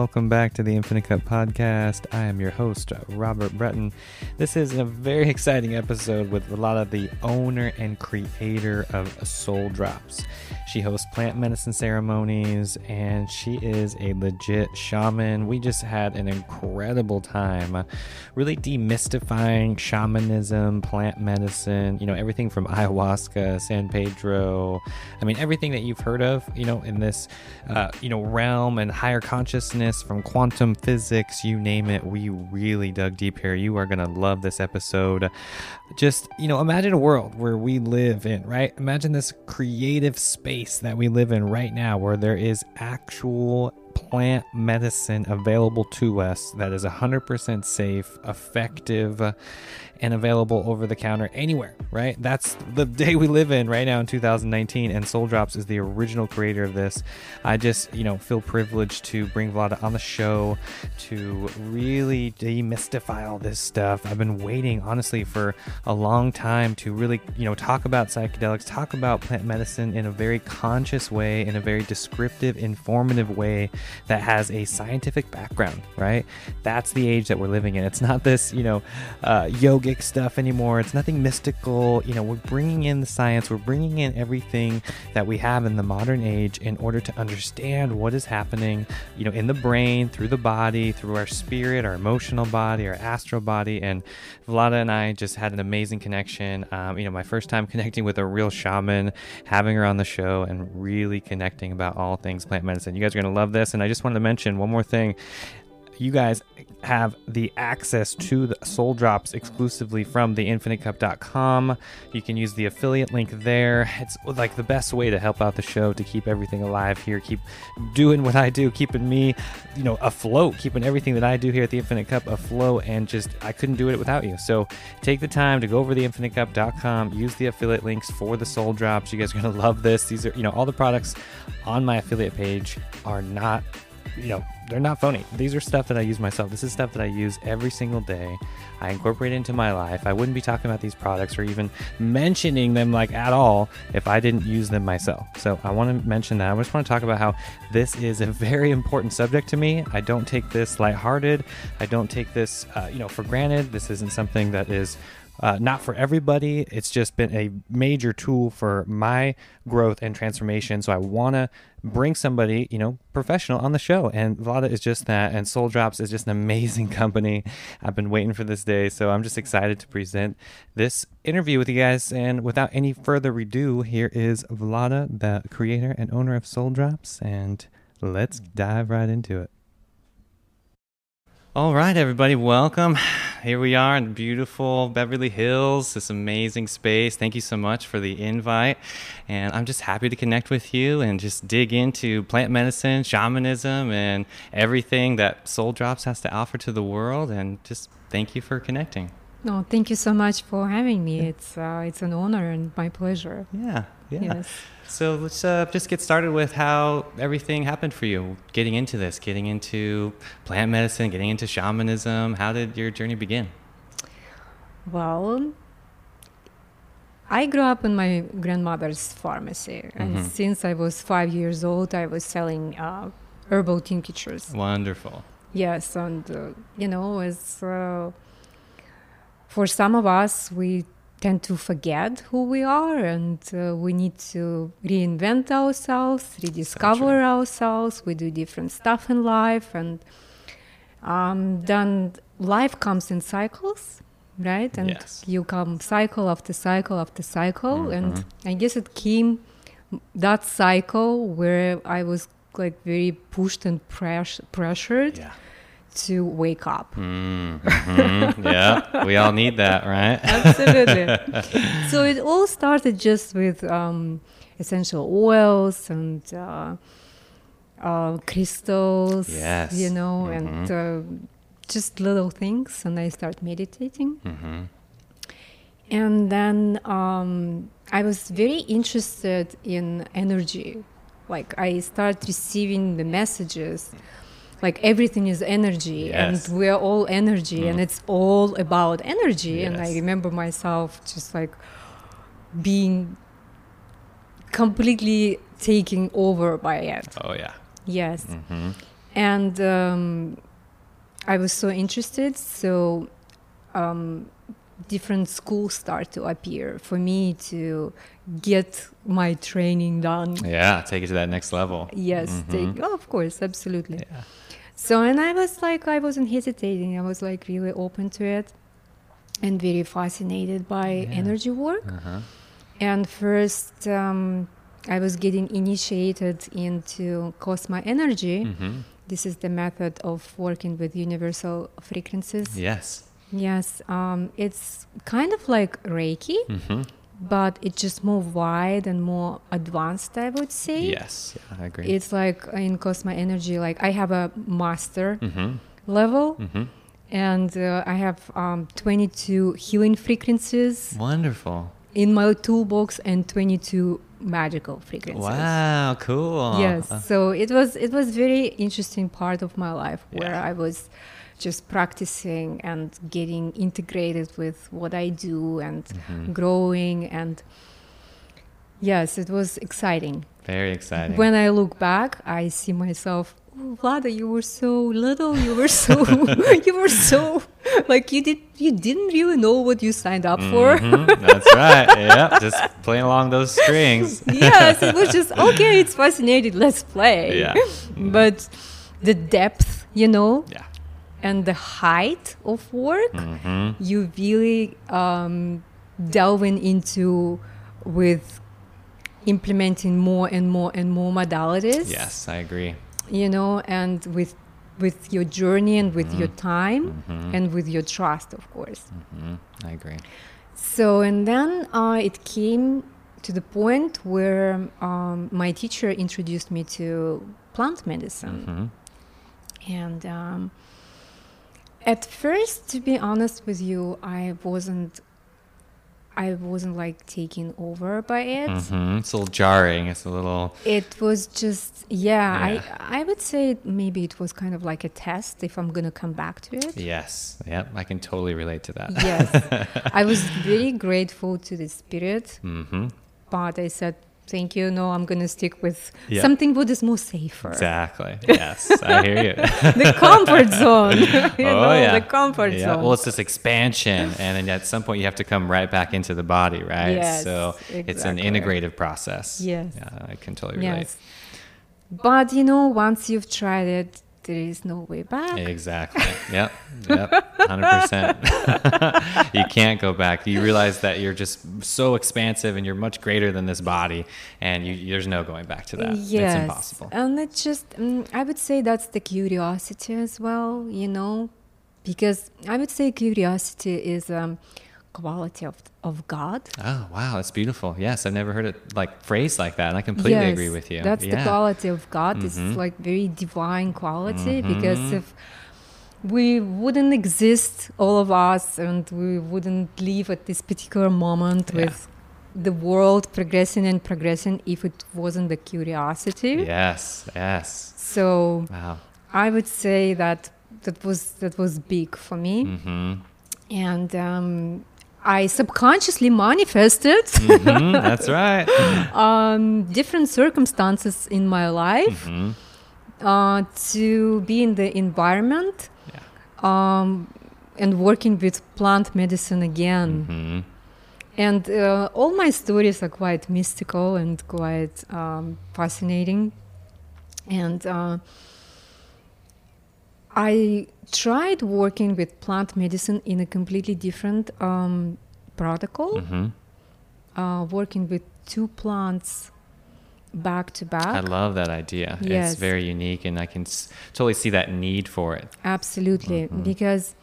Welcome back to the Infinite Cup podcast. I am your host, Robert Breton. This is a very exciting episode with Vlada the owner and creator of Soul Drops. She hosts plant medicine ceremonies and she is a legit shaman. We just had an incredible time really demystifying shamanism, plant medicine, you know, everything from ayahuasca, San Pedro. I mean, everything that you've heard of, you know, in this. Uh, you know realm and higher consciousness from quantum physics you name it we really dug deep here you are gonna love this episode just you know imagine a world where we live in right imagine this creative space that we live in right now where there is actual plant medicine available to us that is 100% safe effective and available over the counter anywhere, right? That's the day we live in right now in 2019, and Soul Drops is the original creator of this. I just, you know, feel privileged to bring Vlada on the show to really demystify all this stuff. I've been waiting, honestly, for a long time to really, you know, talk about psychedelics, talk about plant medicine in a very conscious way, in a very descriptive, informative way that has a scientific background, right? That's the age that we're living in. It's not this, you know, uh, stuff anymore. It's nothing mystical. You know, we're bringing in the science, we're bringing in everything that we have in the modern age in order to understand what is happening, you know, in the brain, through the body, through our spirit, our emotional body, our astral body. And Vlada and I just had an amazing connection. Um, you know, my first time connecting with a real shaman, having her on the show, and really connecting about all things plant medicine. You guys are going to love this. And I just wanted to mention one more thing you guys have the access to the soul drops exclusively from theinfinitecup.com. You can use the affiliate link there. It's like the best way to help out the show to keep everything alive here, keep doing what I do, keeping me, you know, afloat, keeping everything that I do here at the Infinite Cup afloat and just I couldn't do it without you. So take the time to go over theinfinitecup.com, use the affiliate links for the soul drops. You guys are going to love this. These are, you know, all the products on my affiliate page are not you know, they're not phony. These are stuff that I use myself. This is stuff that I use every single day. I incorporate into my life. I wouldn't be talking about these products or even mentioning them like at all if I didn't use them myself. So I want to mention that. I just want to talk about how this is a very important subject to me. I don't take this lighthearted. I don't take this, uh, you know, for granted. This isn't something that is uh, not for everybody. It's just been a major tool for my growth and transformation. So I want to bring somebody, you know, professional on the show. And Vlada is just that. And Soul Drops is just an amazing company. I've been waiting for this day. So I'm just excited to present this interview with you guys. And without any further ado, here is Vlada, the creator and owner of Soul Drops. And let's dive right into it. All right, everybody, welcome. Here we are in beautiful Beverly Hills, this amazing space. Thank you so much for the invite. And I'm just happy to connect with you and just dig into plant medicine, shamanism, and everything that Soul Drops has to offer to the world. And just thank you for connecting. No, thank you so much for having me. It's uh, it's an honor and my pleasure. Yeah, yeah. Yes. So let's uh, just get started with how everything happened for you, getting into this, getting into plant medicine, getting into shamanism. How did your journey begin? Well, I grew up in my grandmother's pharmacy, and mm-hmm. since I was five years old, I was selling uh, herbal tinctures. Wonderful. Yes, and uh, you know, as uh, for some of us, we tend to forget who we are and uh, we need to reinvent ourselves, rediscover ourselves. We do different stuff in life, and um, then life comes in cycles, right? And yes. you come cycle after cycle after cycle. Mm-hmm. And I guess it came that cycle where I was like very pushed and pres- pressured. Yeah to wake up. Mm-hmm. yeah, we all need that, right? Absolutely. so it all started just with um, essential oils and uh, uh, crystals, yes. you know, mm-hmm. and uh, just little things. And I start meditating. Mm-hmm. And then um, I was very interested in energy. Like I start receiving the messages like everything is energy yes. and we're all energy mm. and it's all about energy yes. and i remember myself just like being completely taken over by it oh yeah Yes. hmm and um, I was so interested. So um, different schools start to appear for me to get my training done. Yeah, take it to that next level. Yes, Mhm. they, oh, of course, absolutely. Yeah. So, and I was like, I wasn't hesitating. I was like really open to it and very fascinated by Yeah. energy work. Uh-huh. And first, um, I was getting initiated into Cosma Energy. hmm This is the method of working with universal frequencies. Yes. Yes, um, it's kind of like Reiki, hmm but it's just more wide and more advanced, I would say. Yes. Yeah, I agree. It's like in Cosma Energy, like I have a master hmm level hmm and uh, I have um, 22 healing frequencies Wonderful. in my toolbox and 22 magical frequencies. Wow, cool. Yes, Uh, so it was it was very interesting part of my life where Yeah. I was just practicing and getting integrated with what I do and mhm. growing and yes, it was exciting. Very exciting. When I look back, I see myself. Oh, Vlada, you were so little. You were so. you were so like you did. You didn't really know what you signed up for. Mhm, That's right. Yeah, just playing along those strings. yes, it was just okay. It's fascinating. Let's play. Yeah. But the depth, you know, Yeah. And the height of work, hmm you really um, delving into with implementing more and more and more modalities. Yes, I agree. you know, and with with your journey and with your time Mhm. and with your trust, of course. hmm I agree. So, and then uh, it came to the point where um, my teacher introduced me to plant medicine. hmm And um, at first, to be honest with you, I wasn't. I wasn't like taken over by it. hmm It's a little jarring. It's a little. It was just, yeah, Yeah. I I would say maybe it was kind of like a test if I'm gonna come back to it. Yes. Yep. I can totally relate to that. Yes, I was very grateful to the spirit, hmm but I said, "Thank you. No, I'm gonna stick with Yeah. something what is more safer. Exactly. Yes, I hear you. the comfort zone. you oh know, yeah. the comfort yeah. zone. Well, it's this expansion, and then at some point you have to come right back into the body, right? Yes, so it's an integrative process. Yes. Yeah, I can totally relate. yes, but you know, once you've tried it, there is no way back. Exactly. Yep. Yep. Hundred percent. You can't go back. You realize that you're just so expansive, and you're much greater than this body, and you, there's no going back to that. Yes, It's impossible. and it's just mm, I would say that's the curiosity as well, you know, because I would say curiosity is um, quality of of God. Oh wow, that's beautiful. Yes, I've never heard it like phrased like that, and I completely Yes, agree with you. That's the quality of God. Mhm. It's like very divine quality because Mhm. if we wouldn't exist, all of us, and we wouldn't live at this particular moment Yeah. with the world progressing and progressing if it wasn't the curiosity. Yes. Yes. So Wow. I would say that that was that was big for me, Mm-hmm. and um, I subconsciously manifested hmm That's right. um, different circumstances in my life hmm uh, to be in the environment Yeah. um, and working with plant medicine again. hmm And uh, all my stories are quite mystical and quite um, fascinating. And uh, I tried working with plant medicine in a completely different um, protocol, hmm uh, working with two plants back to back. I love that idea. Yes. It's very unique, and I can s- totally see that need for it. Absolutely, Mhm. because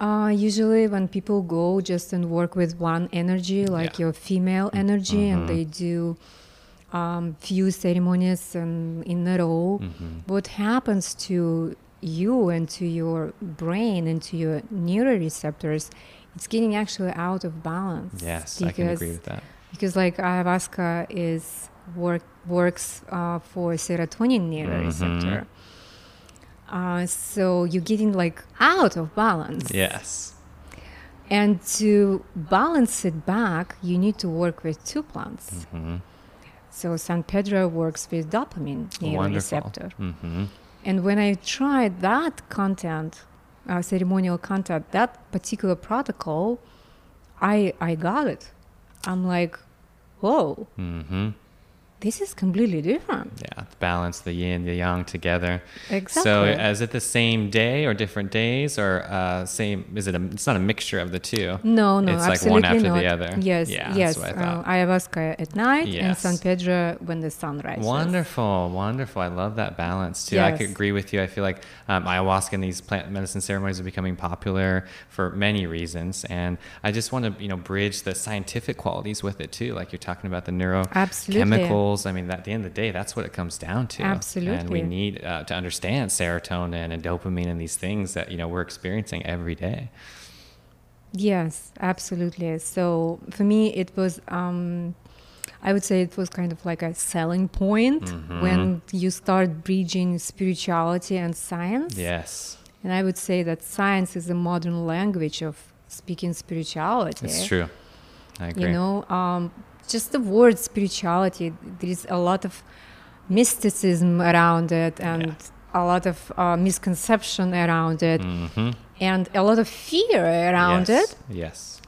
uh, usually when people go just and work with one energy, like Yeah. your female energy, Mhm. and they do um, few ceremonies and in a row, hmm what happens to you and to your brain and to your neuroreceptors? It's getting actually out of balance. Yes, I can agree with that. because like ayahuasca is work works uh, for serotonin neuroreceptor. Uh, so you're getting like out of balance. Yes. And to balance it back, you need to work with two plants. hmm So San Pedro works with dopamine receptor. Mm-hmm. And when I tried that content, uh, ceremonial content, that particular protocol, I I got it. I'm like, whoa, Mm-hmm. This is completely different. Yeah, balance the yin, the yang together. Exactly. So, is it the same day or different days, or uh, same? Is it? A, it's not a mixture of the two. No, no, It's like one after not. the other. Yes, Yeah, yes. I uh, ayahuasca at night and San Pedro when the sun rises. Wonderful, wonderful. I love that balance too. Yes. I could agree with you. I feel like um, ayahuasca and these plant medicine ceremonies are becoming popular for many reasons, and I just want to you know bridge the scientific qualities with it too. Like you're talking about the neuro, Absolutely. I mean, at the end of the day, that's what it comes down to. Absolutely. And we need uh, to understand serotonin and dopamine and these things that you know we're experiencing every day. Yes, absolutely. So for me, it was, um, I would say it was kind of like a selling point Mm-hmm. when you start bridging spirituality and science. Yes, And I would say that science is a modern language of speaking spirituality. it's true. I agree. You know, um, just the word spirituality, there is a lot of mysticism around it and a lot of uh, misconception around it hmm and a lot of fear around yes. it. Yes.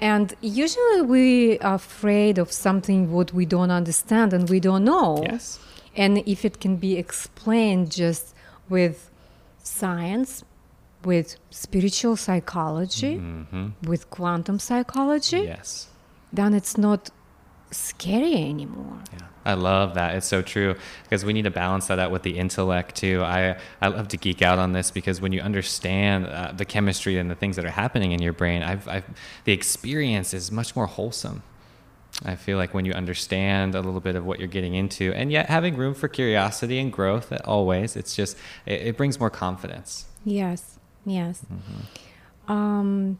And usually we are afraid of something what we don't understand and we don't know. Yes. And if it can be explained just with science, with spiritual psychology, hmm with quantum psychology, Yes. then it's not scary anymore. Yeah, I love that. It's so true because we need to balance that out with the intellect too. I I love to geek out on this because when you understand uh, the chemistry and the things that are happening in your brain, I've, I've the experience is much more wholesome. I feel like when you understand a little bit of what you're getting into, and yet having room for curiosity and growth, always, it's just it, it brings more confidence. Yes, yes. Mm-hmm. Um,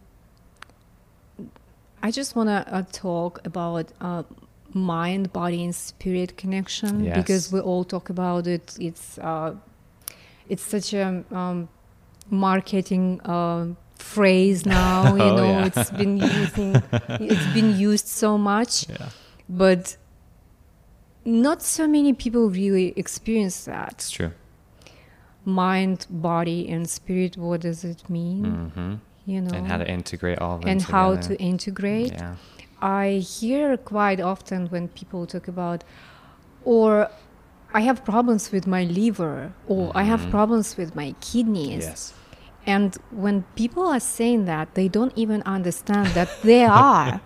I just want to uh, talk about uh, mind, body, and spirit connection Yes. because we all talk about it. It's uh, it's such a um, marketing uh, phrase now. You Oh, know, yeah. it's been using it's been used so much, Yeah, but not so many people really experience that. it's true. Mind, body, and spirit. What does it mean? hmm You know, And how to integrate all of them and how to integrate. Yeah. I hear quite often when people talk about, or I have problems with my liver, or I have Mhm. problems with my kidneys. Yes. And when people are saying that, they don't even understand that they are,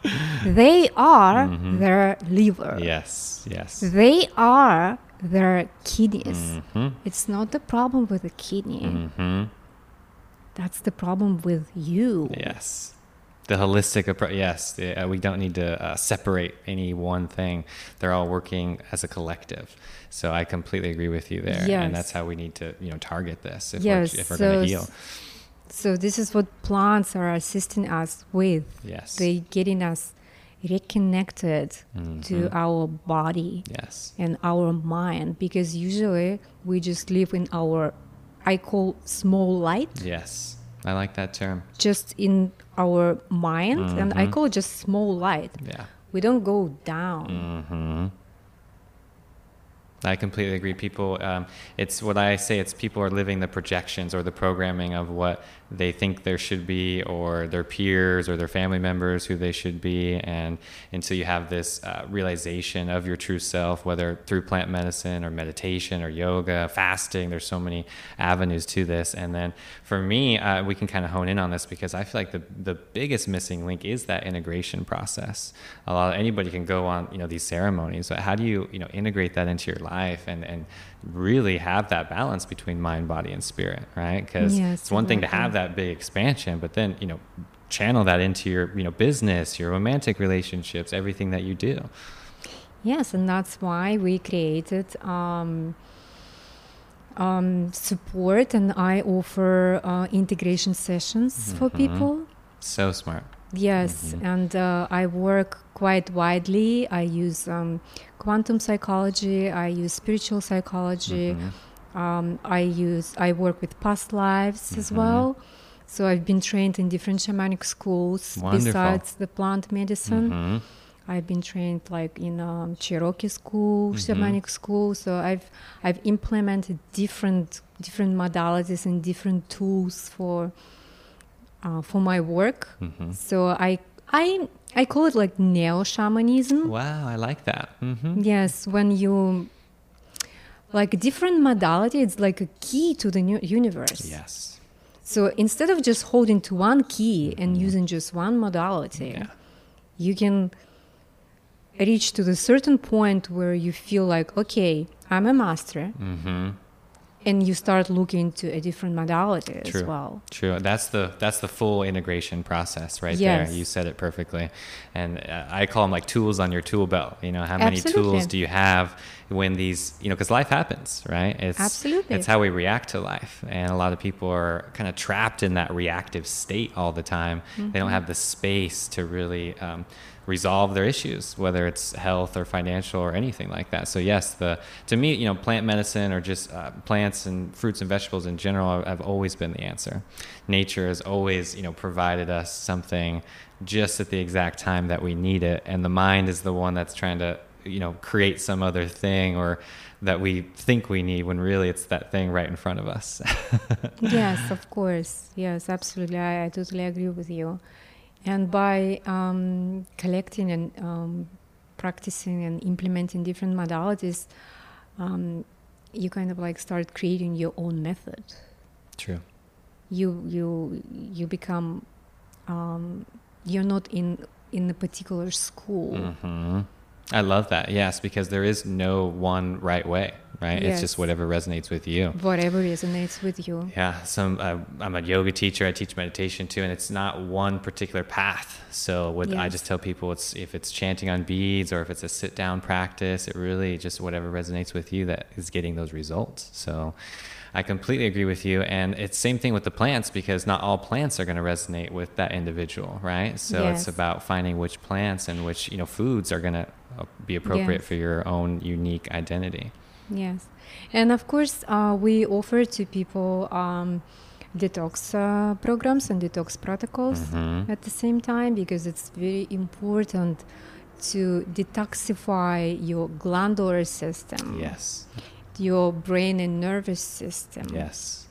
they are Mhm. their liver. Yes. Yes. They are their kidneys. hmm It's not the problem with the kidney. That's the problem with you. Yes. The holistic approach. Yes. the- uh, we don't need to uh, separate any one thing. They're all working as a collective. So I completely agree with you there. Yes. And that's how we need to, you know, target this if Yes, we're, if we're so going to heal. So this is what plants are assisting us with. Yes. They getting us reconnected to Mhm. our body Yes. and our mind because usually we just live in our I call small light Yes. I like that term. just in our mind and I Mhm. call it just small light. Yeah. We don't go down. hmm I completely agree. People, um, it's what I say. It's people are living the projections or the programming of what they think there should be, or their peers or their family members who they should be, and until you have this uh, realization of your true self, whether through plant medicine or meditation or yoga, fasting. There's so many avenues to this, and then for me, uh, we can kind of hone in on this because I feel like the the biggest missing link is that integration process. A lot of anybody can go on, you know, these ceremonies, but how do you, you know, integrate that into your life and and really have that balance between mind, body, and spirit, right? Because Yes, it's one thing to have that big expansion, but then you know, channel that into your you know business, your romantic relationships, everything that you do. Yes, and that's why we created um, um, support, and I offer uh, integration sessions for Mhm. people. So smart. Yes, Mhm. and uh, I work quite widely. I use um, quantum psychology. I use spiritual psychology. Mhm. Um, I use I work with past lives as Mhm. well. So I've been trained in different shamanic schools Wonderful. besides the plant medicine. Mhm. I've been trained like in um, Cherokee school, Mhm. shamanic school. So I've I've implemented different different modalities and different tools for uh, for my work. hmm So I I I call it like neo shamanism. Wow, I like that. hmm Yes, when you like different modality, it's like a key to the new universe. Yes. So instead of just holding to one key and using just one modality, Yeah. you can reach to the certain point where you feel like, okay, I'm a master, hmm and you start looking to a different modality as well. True. That's the that's the full integration process right Yes. there. You said it perfectly, and uh, I call them like tools on your tool belt. You know, how many Absolutely. tools do you have when these? You know, because life happens, right? It's Absolutely. It's how we react to life, and a lot of people are kind of trapped in that reactive state all the time. They Mm-hmm. don't have the space to really. Um, resolve their issues whether it's health or financial or anything like that so yes the to me you know plant medicine or just uh, plants and fruits and vegetables in general have always been the answer nature has always you know provided us something just at the exact time that we need it and the mind is the one that's trying to you know create some other thing or that we think we need when really it's that thing right in front of us yes, of course. Yes, absolutely. I, I totally agree with you. And by um, collecting and um, practicing and implementing different modalities, um, you kind of like start creating your own method. true You you you become um, you're not in in a particular school. hmm I love that. Yes, because there is no one right way, right? It's just whatever resonates with you. Whatever resonates with you. Yeah, some uh, I'm a yoga teacher. I teach meditation too, and it's not one particular path. So what I just tell people, it's if it's chanting on beads or if it's a sit down practice, it really just whatever resonates with you that is getting those results. So I completely agree with you, and it's same thing with the plants because not all plants are going to resonate with that individual, right? So it's about finding which plants and which you know foods are going to be appropriate Yes. for your own unique identity. Yes, and of course, uh, we offer to people um, detox uh, programs and detox protocols Mhm. at the same time because it's very important to detoxify your glandular system, Yes. your brain and nervous system, Yes.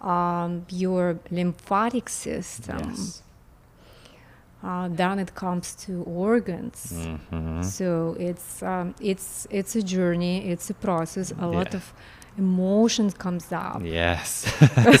um, your lymphatic system. Yes. Uh, then it comes to organs. hmm So it's um, it's it's a journey. It's a process. A lot of emotions comes out. Yes,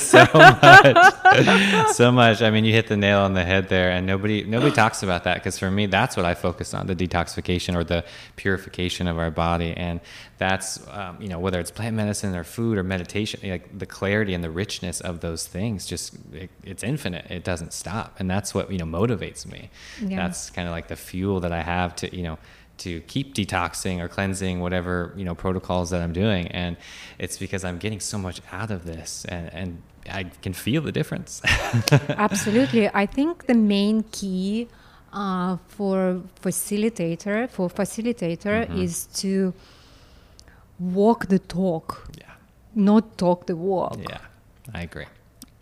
so much, so much. I mean, you hit the nail on the head there, and nobody nobody talks about that because for me, that's what I focus on: the detoxification or the purification of our body, and that's um, you know whether it's plant medicine or food or meditation, like the clarity and the richness of those things, just it, it's infinite. It doesn't stop, and that's what you know motivates me. Yeah. That's kind of like the fuel that I have to you know to keep detoxing or cleansing whatever you know protocols that I'm doing and it's because I'm getting so much out of this and, and I can feel the difference Absolutely. I think the main key uh, for facilitator for facilitator Mhm. is to walk the talk, yeah not talk the walk. yeah I agree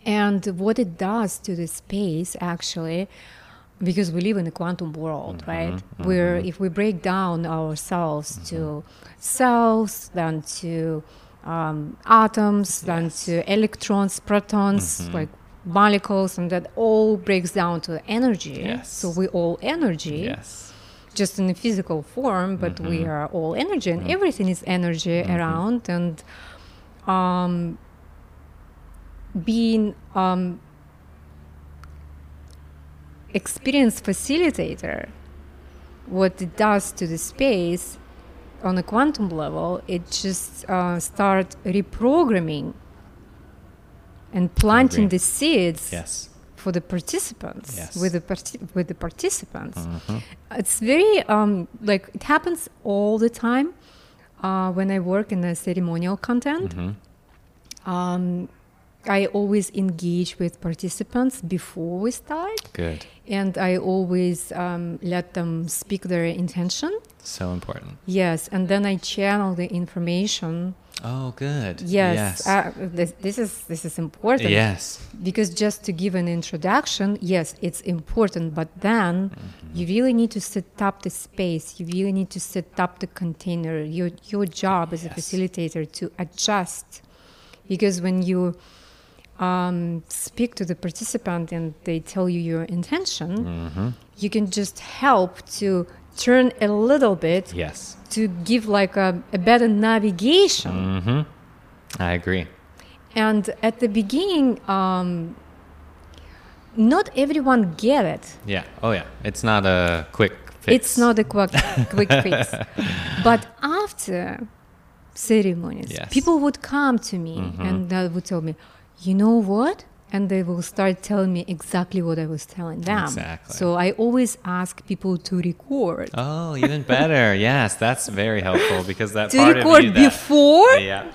And what it does to the space, actually, because we live in a quantum world, Mhm, right? Where mhm. if we break down ourselves to cells, then to um, atoms, then to electrons, protons, Mhm. like molecules, and that all breaks down to energy. Yes. So we all energy, yes just in a physical form, but we are all energy, and everything is energy around. And um, being um, experienced facilitator, what it does to the space on a quantum level, it just uh, start reprogramming and planting the seeds yes for the participants Yes. with the parti- with the participants. Mhm. It's very um, like it happens all the time uh, when I work in the ceremonial content. Mhm. Um, I always engage with participants before we start, good and I always um, let them speak their intention. So important. Yes, and then I channel the information. Oh, good. Yes, Uh, this, this is this is important. Yes. Because just to give an introduction, yes, it's important, but then Mm-hmm. you really need to set up the space. You really need to set up the container. Your your job as a facilitator to adjust, because when you um, speak to the participant and they tell you your intention, Mm-hmm. you can just help to turn a little bit Yes. to give like a, a better navigation. Mm-hmm. I agree. And at the beginning, um, not everyone get it. Yeah. Oh, yeah. It's not a quick fix. It's not a quick, quick fix. But after ceremonies, Yes. people would come to me Mhm. and they would tell me, you know what? And they will start telling me exactly what I was telling them. Exactly. So I always ask people to record. Oh, even better. yes, that's very helpful because that to part record of you that, before Yeah.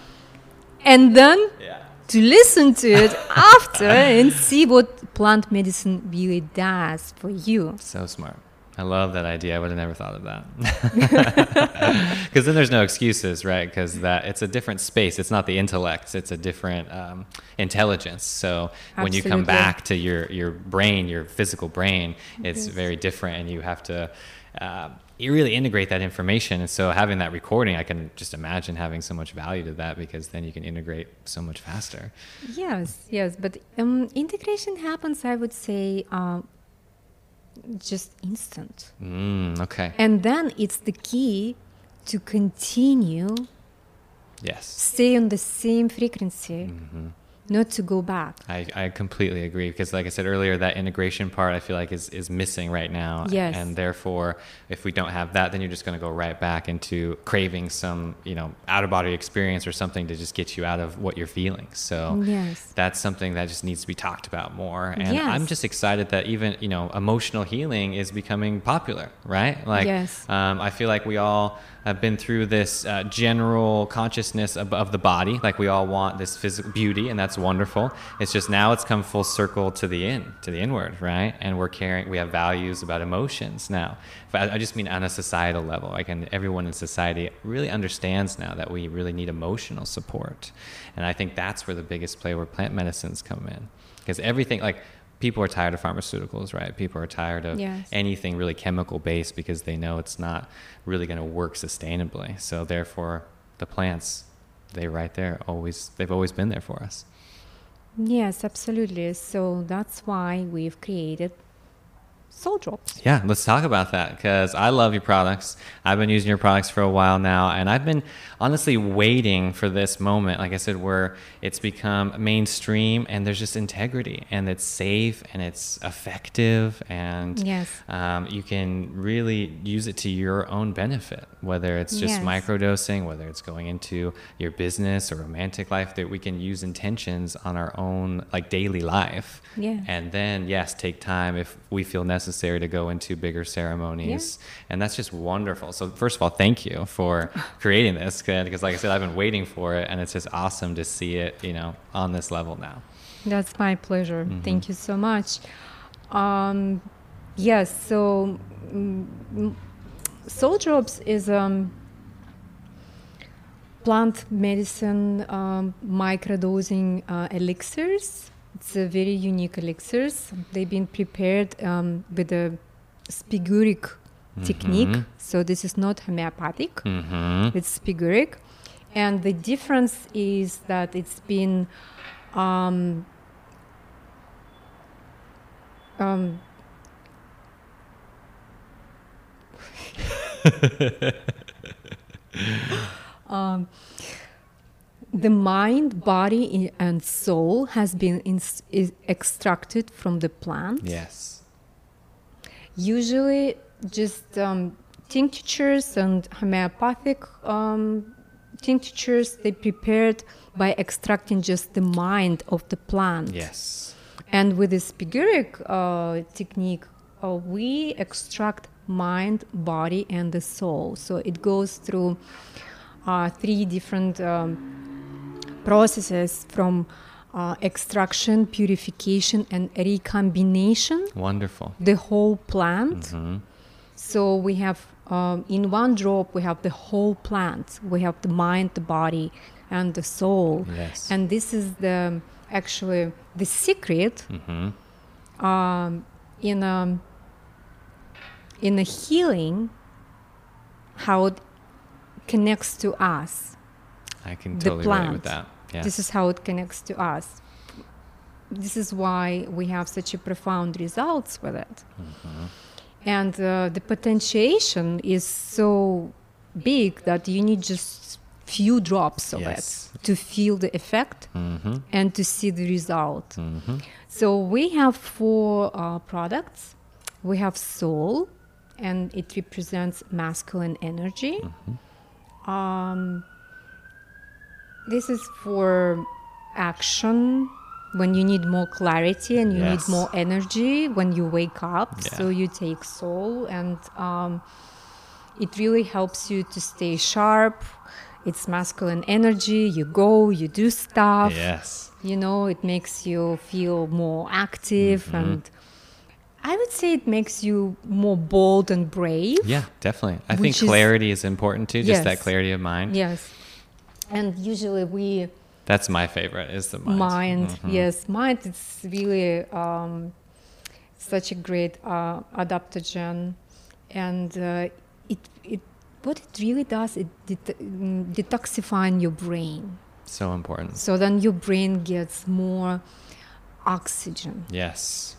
and then Yeah. to listen to it after and see what plant medicine really does for you. So smart. I love that idea. I would have never thought of that. Because then there's no excuses, right? Because that it's a different space. It's not the intellect. It's a different um, intelligence. So when you come back to your your brain, your physical brain, it's Yes. very different, and you have to. Uh, you really integrate that information, and so having that recording, I can just imagine having so much value to that because then you can integrate so much faster. Yes, yes, but um, integration happens, I would say, uh, just instant. Mm, okay. And then it's the key to continue, Yes. stay on the same frequency, hmm not to go back. I, I completely agree because like I said earlier, that integration part I feel like is, is missing right now. Yes. And therefore if we don't have that, then you're just gonna go right back into craving some, you know, out of body experience or something to just get you out of what you're feeling. So Yes. that's something that just needs to be talked about more. And Yes. I'm just excited that even, you know, emotional healing is becoming popular, right? Like Yes. um, I feel like we all have been through this uh, general consciousness of, of the body. Like we all want this physical beauty, and that's wonderful. It's just now it's come full circle to the in, to the inward, right? And we're carrying, we have values about emotions now. I, I just mean on a societal level. Like, and everyone in society really understands now that we really need emotional support. And I think that's where the biggest play where plant medicines come in, because everything like. People are tired of pharmaceuticals, right? People are tired of Yes. anything really chemical based because they know it's not really going to work sustainably. So therefore, the plants, they right there, always they've always been there for us. Yes, absolutely. So that's why we've created soul drops. Yeah, let's talk about that because I love your products. I've been using your products for a while now, and I've been honestly waiting for this moment. Like I said, where it's become mainstream and there's just integrity and it's safe and it's effective and Yes. um, you can really use it to your own benefit, whether it's just Yes. microdosing, whether it's going into your business or romantic life, that we can use intentions on our own like daily life. Yeah. And then, yes, take time if we feel necessary to go into bigger ceremonies. And that's just wonderful. So, first of all, thank you for creating this because, like I said, I've been waiting for it. And it's just awesome to see it, you know, on this level now. That's my pleasure. Mhm. Thank you so much. Um, yes, so mm, soul drops is um, plant medicine um, microdosing uh, elixirs. It's a very unique elixirs. They've been prepared um, with a spagyric technique. Mhm. So this is not homeopathic. Mm-hmm. It's spagyric. And the difference is that it's been um, um, um, the mind, body, and soul has been is extracted from the plant. Yes. Usually, just um, tinctures and homeopathic um, tinctures they prepared by extracting just the mind of the plant. Yes. And with the spagyric uh, technique, uh, we extract mind, body, and the soul. So it goes through uh, three different um, processes from uh, extraction, purification, and recombination Wonderful. the whole plant. hmm So we have um, in one drop we have the whole plant. We have the mind, the body, and the soul. Yes. And this is the actually the secret hmm um, in a in a healing how it connects to us. I can The totally relate with plant. that. Yeah. This is how it connects to us. This is why we have such a profound results with it. Mhm. And uh, the potentiation is so big that you need just few drops of Yes. it to feel the effect hmm and to see the result. hmm So we have four uh, products. We have soul, and it represents masculine energy. Um, this is for action when you need more clarity and you Yes. need more energy when you wake up. Yeah. So you take soul, and um, it really helps you to stay sharp. It's masculine energy. You go, you do stuff Yes. you know it makes you feel more active Mm-hmm. and i would say it makes you more bold and brave Yeah, definitely. I think Which is- clarity is important too. Just that clarity of mind. yes and usually we That's my favorite. Is the mind. mind Mhm. yes mind it's really um, such a great uh, adaptogen and uh, it, it what it really does it det- mm, detoxifying your brain So important. so then your brain gets more oxygen Yes.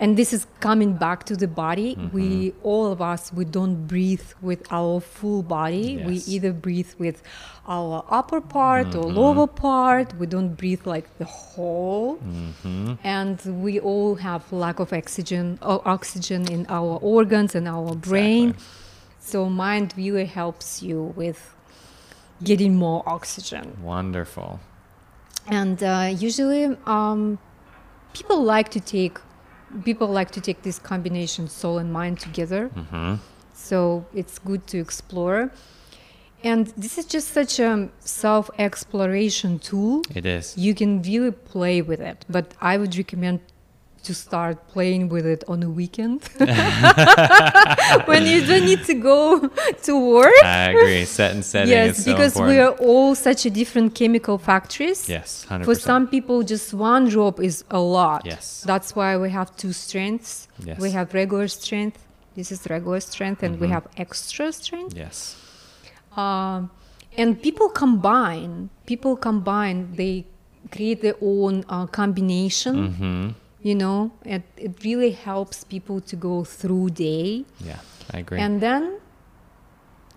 And this is coming back to the body. Mm-hmm. we all of us we don't breathe with our full body. We either breathe with our upper part or Mm-hmm. lower part. We don't breathe like the whole. Hmm and we all have lack of oxygen oxygen in our organs and our brain. So mind viewer helps you with getting more oxygen. Wonderful. and uh, usually um, people like to take people like to take this combination soul and mind together. Hmm so it's good to explore. And this is just such a self exploration tool. It is. you can really play with it but i would recommend to start playing with it on a weekend when you don't need to go to work I agree. Set and setting yes is so because we are all such a different chemical factories Yes, 100%. for some people just one drop is a lot Yes. that's why we have two strengths Yes. we have regular strength this is regular strength and we Mhm. have extra strength Yes. um, and people combine people combine they create their own uh, combination hmm you know it, it really helps people to go through day Yeah, I agree. and then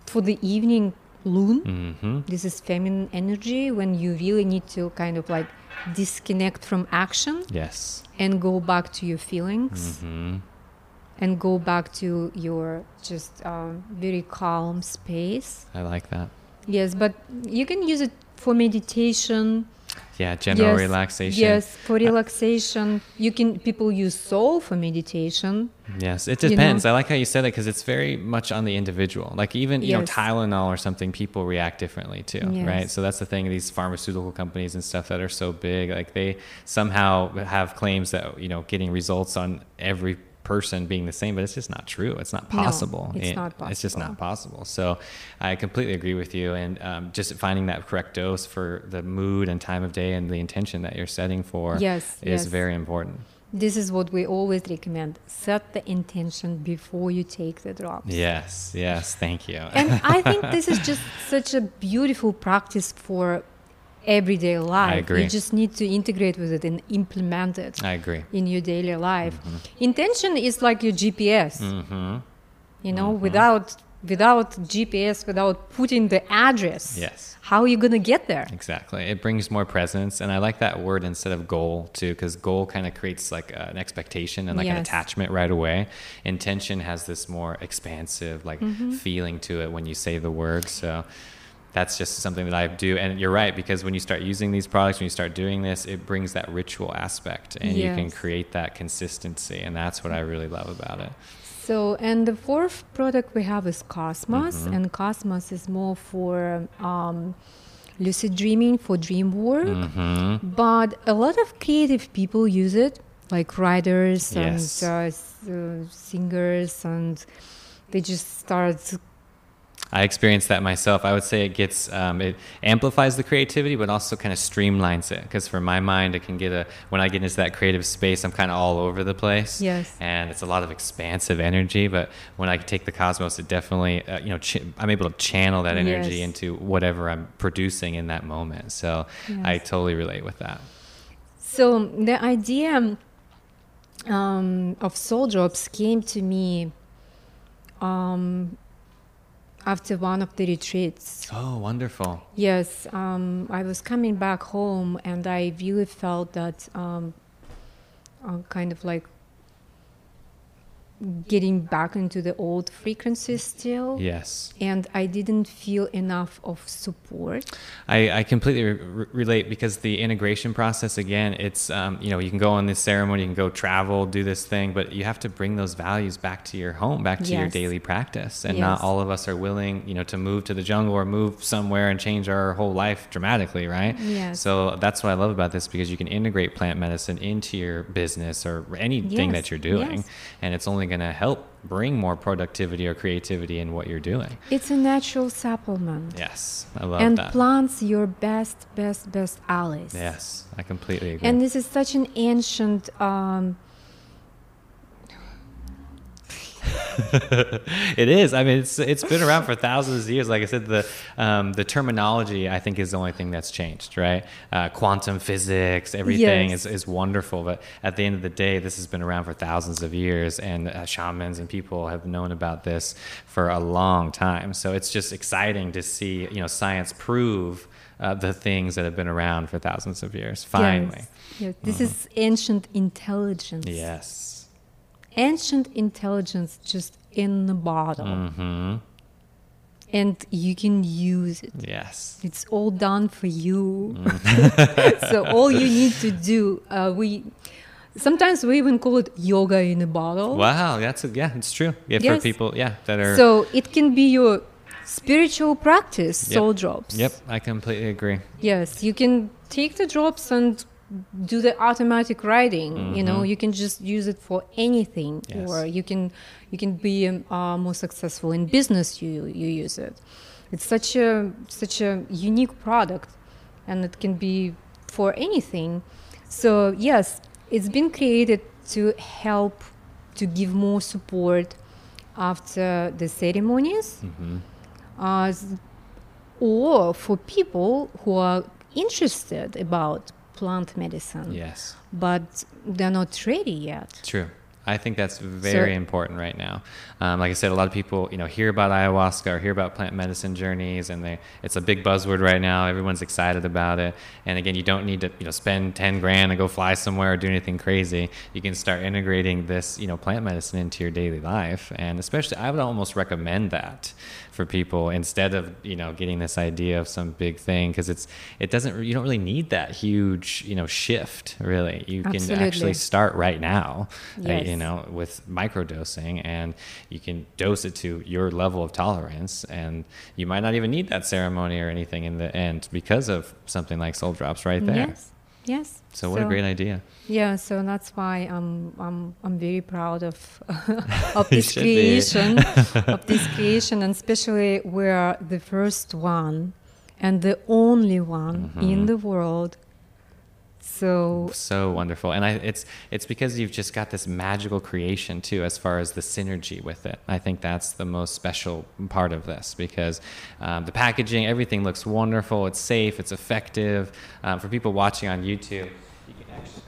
for the evening loon hmm this is feminine energy when you really need to kind of like disconnect from action Yes. and go back to your feelings mm-hmm. and go back to your just um, very calm space I like that. yes but you can use it for meditation Yeah, general yes, relaxation. yes for relaxation you can people use soul for meditation Yes, it You know? depends. I like how you said that because it's very much on the individual. Like even you know Tylenol or something, people react differently to, right? So that's the thing. These pharmaceutical companies and stuff that are so big, like they somehow have claims that you know getting results on every person being the same, but it's just not true. It's not No, possible. it's It- not It's just not possible. possible. So I completely agree with you, and um, just finding that correct dose for the mood and time of day and the intention that you're setting for Yes, is yes. very important. this is what we always recommend set the intention before you take the drops Yes, yes, thank you. and I think this is just such a beautiful practice for everyday life. agree. You just need to integrate with it and implement it I agree. in your daily life. Intention is like your GPS. Mm-hmm. You know, without without GPS, without putting the address, Yes. how are you gonna get there? Exactly. It brings more presence. And I like that word instead of goal too, because goal kind of creates like an expectation and like an attachment right away. Intention has this more expansive like Mm-hmm. feeling to it when you say the word. So that's just something that I do. And you're right, because when you start using these products, when you start doing this, it brings that ritual aspect and you can create that consistency. And that's what I really love about it. So, and the fourth product we have is Cosmos, Mhm. and Cosmos is more for um, lucid dreaming for dream work. hmm But a lot of creative people use it, like writers Yes. and uh, uh, singers, and they just start. I experienced that myself. I would say it gets um, it amplifies the creativity, but also kind of streamlines it. Because for my mind, it can get a when I get into that creative space, I'm kind of all over the place. Yes. and it's a lot of expansive energy. But when I take the cosmos, it definitely uh, you know ch- I'm able to channel that energy Yes. into whatever I'm producing in that moment. So I totally relate with that. So the idea um, of soul drops came to me um, after one of the retreats. Oh, wonderful! Yes, um, I was coming back home, and I really felt that um, uh, kind of like getting back into the old frequencies still. Yes. And I didn't feel enough of support. I, I completely re- relate because the integration process again it's um, you know you can go on this ceremony you can go travel do this thing but you have to bring those values back to your home back to your daily practice and not all of us are willing you know to move to the jungle or move somewhere and change our whole life dramatically right Yes. so that's what I love about this because you can integrate plant medicine into your business or anything Yes. that you're doing Yes. and it's only going to help bring more productivity or creativity in what you're doing It's a natural supplement. yes I love and that And plants your best, best, best allies. yes I completely agree And this is such an ancient. Um, it is. I mean, it's it's been around for thousands of years. Like I said, the um, the terminology I think is the only thing that's changed, right? Uh, quantum physics, everything Yes. is, is wonderful, but at the end of the day, this has been around for thousands of years, and uh, shamans and people have known about this for a long time. So it's just exciting to see you know science prove. Uh, the things that have been around for thousands of years. Finally. Yes. Yes. This is ancient intelligence. Yes. Ancient intelligence just in the bottle. Mm-hmm. And you can use it. Yes. It's all done for you. Mm. so all you need to do, uh, we sometimes we even call it yoga in a bottle. Wow, that's a, yeah, it's true. Yeah, for people, yeah, that are. So it can be your spiritual practice, Yep. soul drops. yep, I completely agree. Yes, you can take the drops and do the automatic writing. You know, you can just use it for anything, Mm-hmm. Yes. or you can you can be um, uh, more successful in business. You you use it. It's such a such a unique product, and it can be for anything. So yes, it's been created to help to give more support after the ceremonies hmm uh, or for people who are interested about plant medicine Yes, but they're not ready yet true. I think that's very So- important right now. Um, like I said, a lot of people, you know, hear about ayahuasca or hear about plant medicine journeys, and they it's a big buzzword right now. Everyone's excited about it. And again, you don't need to, you know, spend ten grand and go fly somewhere or do anything crazy. You can start integrating this, you know, plant medicine into your daily life, and especially, I would almost recommend that for people instead of you know getting this idea of some big thing because it's it doesn't you don't really need that huge you know shift really. You can actually start right now uh, Yes. you know with microdosing and you can dose it to your level of tolerance and you might not even need that ceremony or anything in the end because of something like soul drops right there. Yes yes. So what a great idea. Yeah so that's why i'm i'm, I'm very proud of of this creation of this creation and especially we're the first one and the only one Mm-hmm. in the world so so wonderful. And I, it's it's because you've just got this magical creation too as far as the synergy with it. I think that's the most special part of this because um, the packaging everything looks wonderful. It's safe. It's effective. Um, for people watching on youtube you can actually.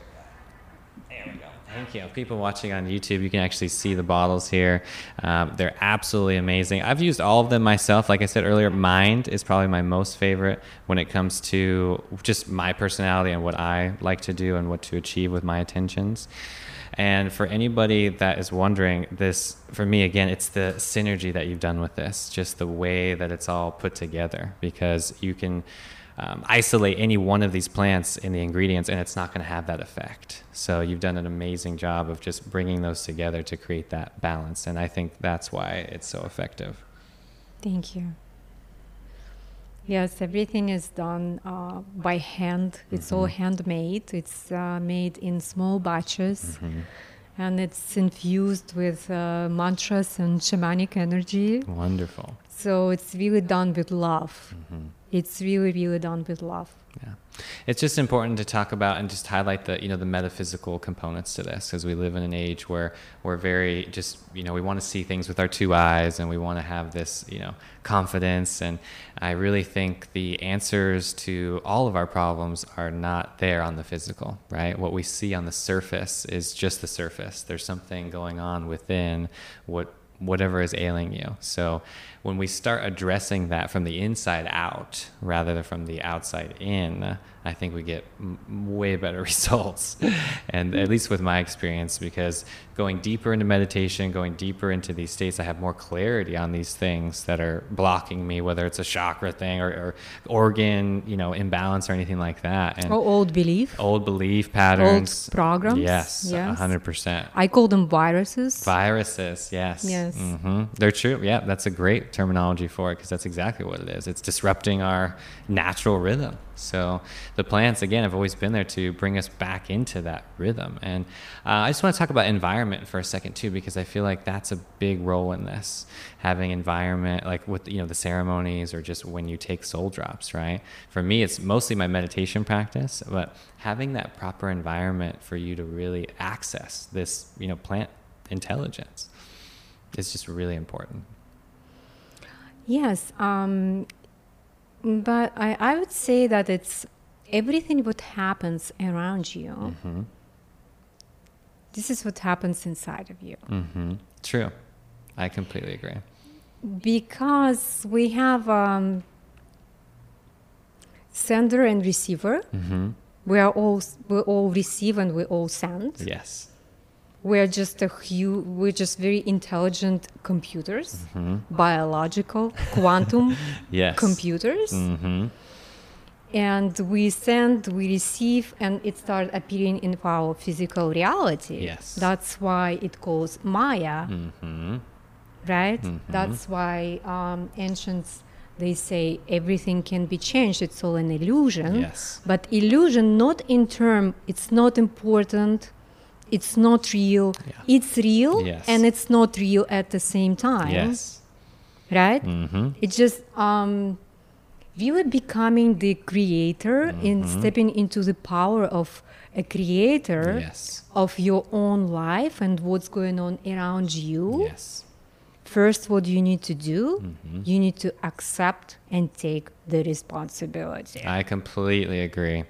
Thank you. People watching on YouTube, you can actually see the bottles here. Um, they're absolutely amazing. I've used all of them myself. Like I said earlier, Mind is probably my most favorite when it comes to just my personality and what I like to do and what to achieve with my attentions. And for anybody that is wondering, this, for me, again, it's the synergy that you've done with this, just the way that it's all put together, because you can um, isolate any one of these plants in the ingredients and it's not going to have that effect. So you've done an amazing job of just bringing those together to create that balance. And I think that's why it's so effective. Thank you. Yes, everything is done uh, by hand. It's all Mm-hmm. handmade. It's uh, made in small batches. Mm-hmm. And it's infused with uh, mantras and shamanic energy. Wonderful. So it's really done with love. Mm-hmm. It's really, really done with love. Yeah. It's just important to talk about and just highlight the, you know, the metaphysical components to this because we live in an age where we're very just, you know, we want to see things with our two eyes and we want to have this, you know, confidence. And I really think the answers to all of our problems are not there on the physical, right? What we see on the surface is just the surface. There's something going on within what whatever is ailing you. So when we start addressing that from the inside out rather than from the outside in, I think we get m- way better results. and at least with my experience, because going deeper into meditation, going deeper into these states, I have more clarity on these things that are blocking me, whether it's a chakra thing or, or organ, you know, imbalance or anything like that. And Or old belief. old belief patterns. Old programs, Yes, yes. 100%. I call them viruses. Viruses, yes. Yes. hmm They're true. Yeah, that's a great terminology for it because that's exactly what it is. It's disrupting our natural rhythm. So the plants, again, have always been there to bring us back into that rhythm. And uh, I just want to talk about environment for a second too, because I feel like that's a big role in this. Having environment, like with you know the ceremonies or just when you take soul drops, right? For me, it's mostly my meditation practice, but having that proper environment for you to really access this, you know, plant intelligence is just really important. Yes, um, but I, I would say that it's everything what happens around you. Mm-hmm. This is what happens inside of you. Mm-hmm. True. I completely agree. Because we have um, sender and receiver. Mm-hmm. We are all we all receive and we all send. Yes. We're just a hu- we're just very intelligent computers, Mm-hmm. biological quantum Yes. computers. Mm-hmm. and we send we receive and it starts appearing in our physical reality Yes. that's why it calls maya Mm-hmm. right Mhm. that's why um, ancients they say everything can be changed it's all an illusion Yes. but illusion not in term it's not important it's not real Yeah. it's real Yes. and it's not real at the same time Yes. right Mm-hmm. it's just um, really becoming the creator and stepping into the power of a creator Yes. of your own life and what's going on around you. Yes. First, what you need to do, Mm-hmm. you need to accept and take the responsibility. I completely agree.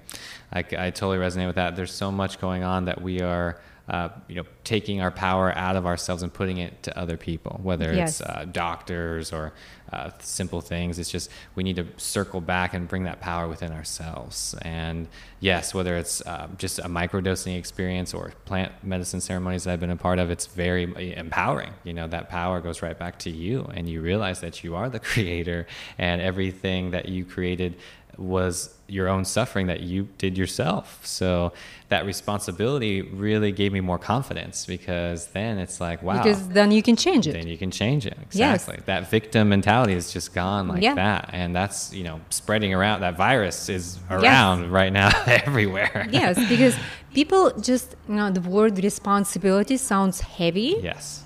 I, I totally resonate with that. There's so much going on that we are, uh, you know, taking our power out of ourselves and putting it to other people, whether Yes. it's uh, doctors or uh, simple things. It's just we need to circle back and bring that power within ourselves. And yes, whether it's uh, just a microdosing experience or plant medicine ceremonies that I've been a part of, it's very empowering. You know, that power goes right back to you, and you realize that you are the creator, and everything that you created was your own suffering that you did yourself. So that responsibility really gave me more confidence because then it's like, wow, Because then you can change it. then you can change it. Yes. Exactly. That victim mentality is just gone like Yeah. that. And that's, you know, spreading around. That virus is around right now everywhere. yes, because people just, you know, the word responsibility sounds heavy, yes.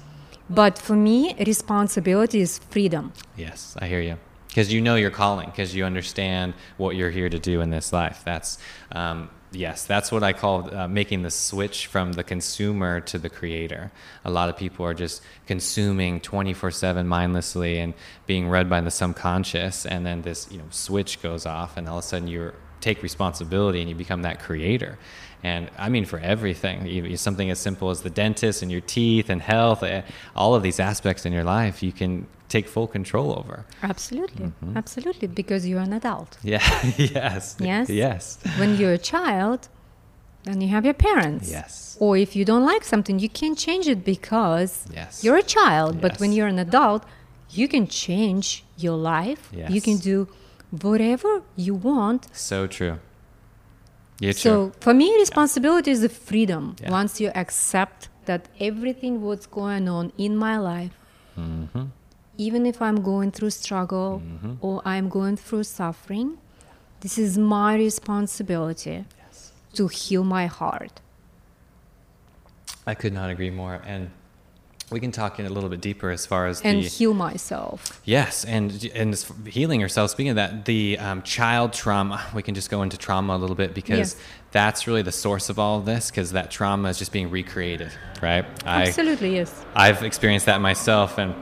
but for me, responsibility is freedom. Yes, I hear you. Because you know your calling, because you understand what you're here to do in this life. That's, um, yes, that's what I call uh, making the switch from the consumer to the creator. A lot of people are just consuming 24 7 mindlessly and being led by the subconscious, and then this you know switch goes off, and all of a sudden you take responsibility and you become that creator. And I mean, for everything, something as simple as the dentist and your teeth and health, eh, all of these aspects in your life, you can take full control over. Absolutely. Mm-hmm. Absolutely. Because you're an adult. Yeah. yes. Yes? Yes. when you're a child, then you have your parents. Yes. Or if you don't like something, you can't change it because Yes. you're a child. But when you're an adult, you can change your life. Yes. You can do whatever you want. So true. Yeah, so true. for me, responsibility is the freedom. Yeah. Once you accept that everything what's going on in my life Mm-hmm. Even if I'm going through struggle Mm-hmm. or I'm going through suffering, this is my responsibility Yes. to heal my heart. I could not agree more. And we can talk in a little bit deeper as far as and the heal myself. Yes, and and healing yourself. Speaking of that, the um, child trauma. We can just go into trauma a little bit because Yes. that's really the source of all of this. Because that trauma is just being recreated, right? I Absolutely, yes. I've experienced that myself, and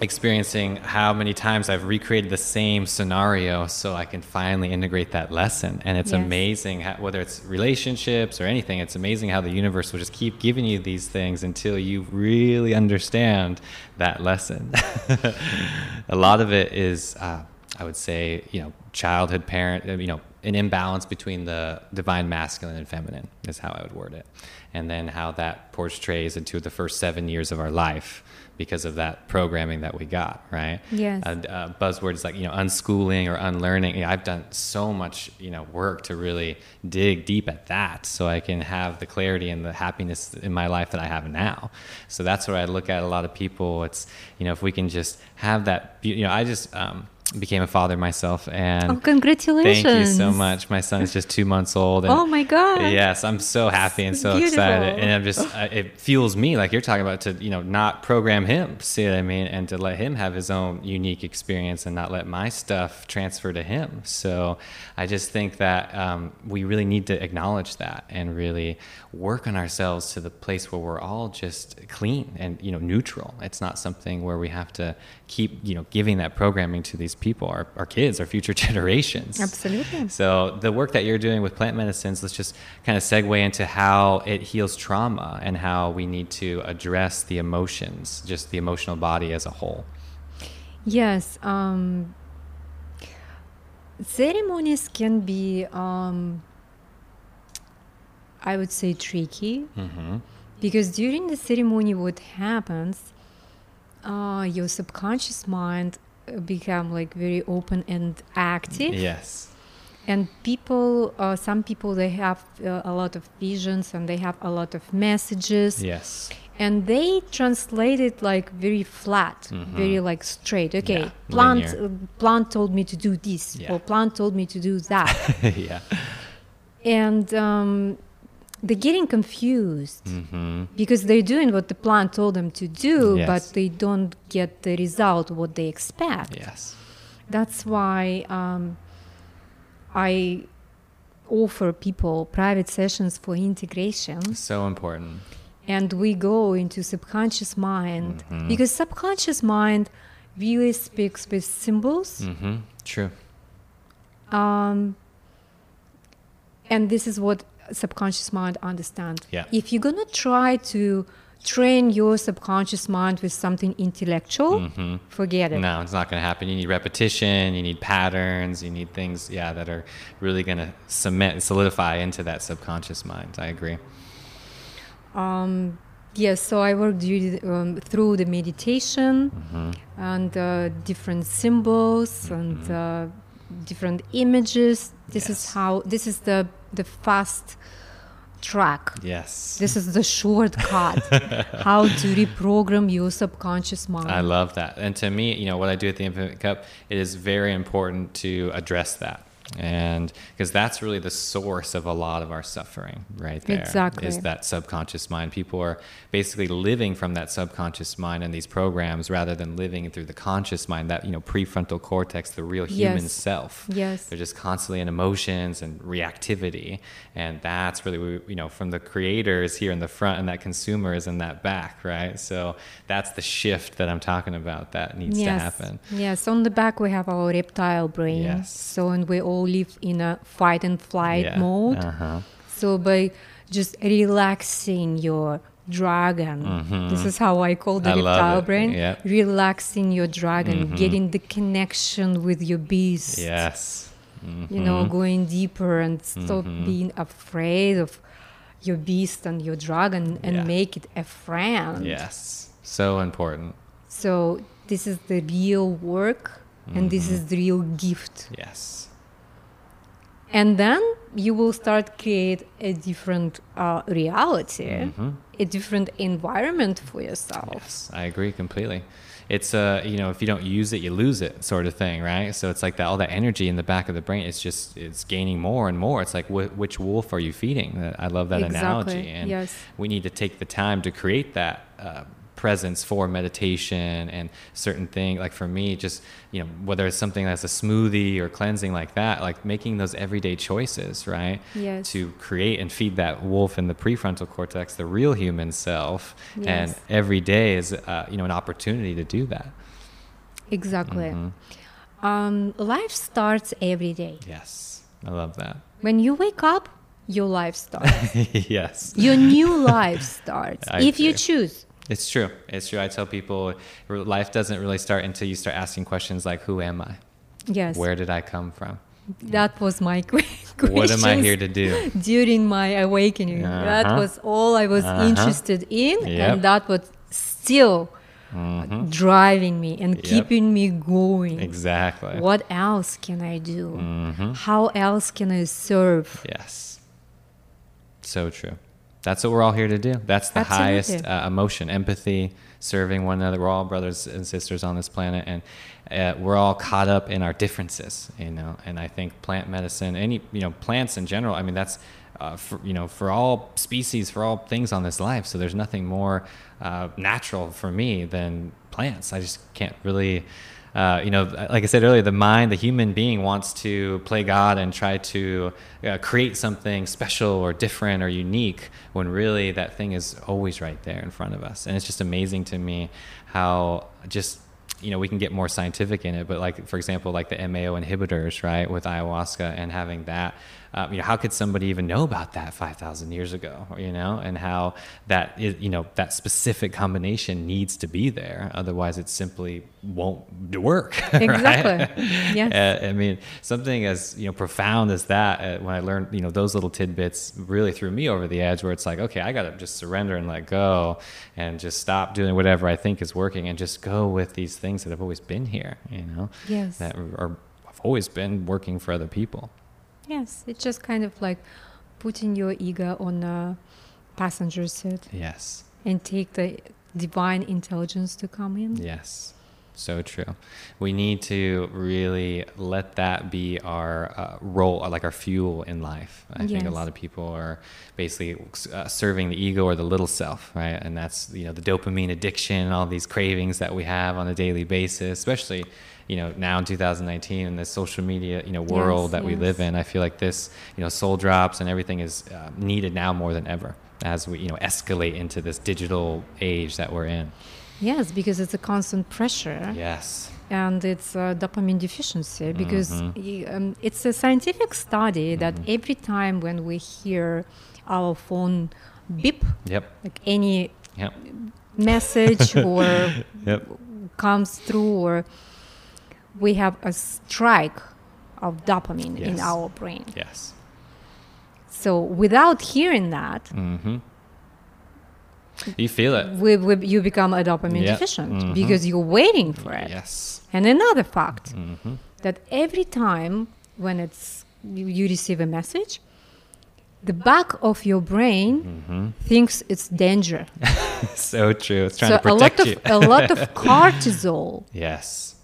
experiencing how many times I've recreated the same scenario so I can finally integrate that lesson. And it's Yes. amazing how, whether it's relationships or anything, it's amazing how the universe will just keep giving you these things until you really understand that lesson. A lot of it is, uh, I would say, you know, childhood parent, uh, you know, an imbalance between the divine masculine and feminine is how I would word it. And then how that portrays into the first seven years of our life because of that programming that we got, right? Yes. Uh, uh, buzzwords like you know unschooling or unlearning. You know, I've done so much you know work to really dig deep at that, so I can have the clarity and the happiness in my life that I have now. So that's where I look at a lot of people. It's you know if we can just have that. You know, I just um, became a father myself, and Oh, congratulations. thank you so much. My son is just two months old. And Oh my God. Yes, I'm so happy and so Beautiful. excited, and I'm just uh, it fuels me like you're talking about to you know not program him, see what I mean, and to let him have his own unique experience and not let my stuff transfer to him. So I just think that um, we really need to acknowledge that and really work on ourselves to the place where we're all just clean and you know neutral. It's not something where we have to keep you know giving that programming to these people, our, our kids, our future generations. Absolutely. So the work that you're doing with plant medicines, let's just kind of segue into how it heals trauma and how we need to address the emotions, just the emotional body as a whole. Yes. Um, ceremonies can be, um, I would say, tricky Mm-hmm. because during the ceremony, what happens, uh, your subconscious mind uh, become like very open and active. Yes. and people uh, some people they have uh, a lot of visions and they have a lot of messages Yes. and they translate it like very flat very like straight okay Mm-hmm. Yeah, plant uh, plant told me to do this Yeah. or plant told me to do that yeah. and um, they're getting confused Mm-hmm. because they're doing what the plant told them to do Yes. but they don't get the result what they expect Yes. that's why um, I offer people private sessions for integration, So important. and we go into subconscious mind Mhm. because subconscious mind really speaks with symbols, Mm-hmm. True. um, and this is what subconscious mind understand. Yeah. If you're gonna try to train your subconscious mind with something intellectual, Mm-hmm. forget it. No, it's not going to happen. You need repetition. You need patterns. You need things, yeah, that are really going to cement, and solidify into that subconscious mind. I agree. Um, yes, so I worked um, through the meditation Mm-hmm. and uh, different symbols and uh, different images. This Yes. is how this is the the fast track. Yes. This is the shortcut how to reprogram your subconscious mind. I love that. And to me, you know, what I do at the Infinite Cup, it is very important to address that. And because that's really the source of a lot of our suffering, right there. Exactly. Is that subconscious mind. People are basically living from that subconscious mind and these programs rather than living through the conscious mind, that, you know, prefrontal cortex, the real human Yes. self. Yes. They're just constantly in emotions and reactivity. And that's really, you know, from the creators here in the front and that consumer is in that back, right? So that's the shift that I'm talking about that needs to happen. Yes, on the back we have our reptile brain. Yes. So and we all live in a fight and flight Yeah. mode. Uh-huh. So by just relaxing your dragon, this is how I call the Mm-hmm. I reptile brain. Mm-hmm. Relaxing your dragon, getting the connection with your beast. Yes. You know, Mhm. going deeper and stop Mhm. being afraid of your beast and your dragon and Yeah. make it a friend. Yes. So important. So this is the real work and this Mm-hmm. is the real gift. Yes. And then you will start create a different uh, reality, Mhm. a different environment for yourself. Yes, I agree completely. it's a you know if you don't use it you lose it sort of thing right so it's like that all that energy in the back of the brain it's just it's gaining more and more it's like wh- which wolf are you feeding i love that Exactly, analogy and yes. we need to take the time to create that uh, presence for meditation and certain thing like for me just you know whether it's something that's a smoothie or cleansing like that like making those everyday choices right Yes. to create and feed that wolf in the prefrontal cortex the real human self and every day is uh, you know an opportunity to do that Exactly. Mm-hmm. Um, life starts every day. yes i love that When you wake up, your life starts. yes your new life starts I if you choose. It's true it's true i tell people life doesn't really start until you start asking questions like who am i Yes. where did i come from That was my question. what am i here to do during my awakening? That Uh-huh. was all I was Uh-huh. interested in, Yep. and that was still Mhm. driving me and Yep. keeping me going. exactly What else can I do? Mhm. How else can I serve? Yes. So true. That's what we're all here to do. That's the Absolutely. highest uh, emotion, empathy, serving one another. We're all brothers and sisters on this planet, and uh, we're all caught up in our differences, you know. And I think plant medicine, any you know, plants in general. I mean, that's uh, for you know, for all species, for all things on this life. So there's nothing more uh, natural for me than plants. I just can't really. Uh, you know, like I said earlier, the mind, the human being wants to play God and try to uh, create something special or different or unique when really that thing is always right there in front of us. And it's just amazing to me how just you know we can get more scientific in it but like for example like the MAO inhibitors right with ayahuasca and having that um, you know how could somebody even know about that 5000 years ago you know and how that is you know that specific combination needs to be there otherwise it simply won't work right? Exactly. Yes. Uh, i mean something as you know profound as that uh, when i learned you know those little tidbits really threw me over the edge where it's like okay i gotta just surrender and let go and just stop doing whatever i think is working and just go with these things that have always been here you know Yes. that are have always been working for other people Yes, it's just kind of like putting your ego on a passenger seat yes and take the divine intelligence to come in. Yes, so true. We need to really let that be our uh, role, like our fuel in life. I think a lot of people are basically uh, serving the ego or the little self, right? And that's you know the dopamine addiction, all these cravings that we have on a daily basis, especially you know now in 2019 in this social media you know world Yes, that we live in. I feel like this you know soul drops and everything is uh, needed now more than ever as we you know escalate into this digital age that we're in. Yes, because it's a constant pressure Yes. and it's a dopamine deficiency because Mhm. um, it's a scientific study that Mhm. every time when we hear our phone beep, Yep. like any Yep. message or Yep. comes through or we have a strike of dopamine in our brain. Yes. So without hearing that, Mm-hmm. You feel it. we, we, you become a dopamine Yeah. deficient Mhm. because you're waiting for it. Yes. And another fact Mm-hmm. that every time when it's you, you receive a message, the back of your brain Mm-hmm. thinks it's danger. so true. It's trying so to a lot protect of you. a lot of cortisol yes.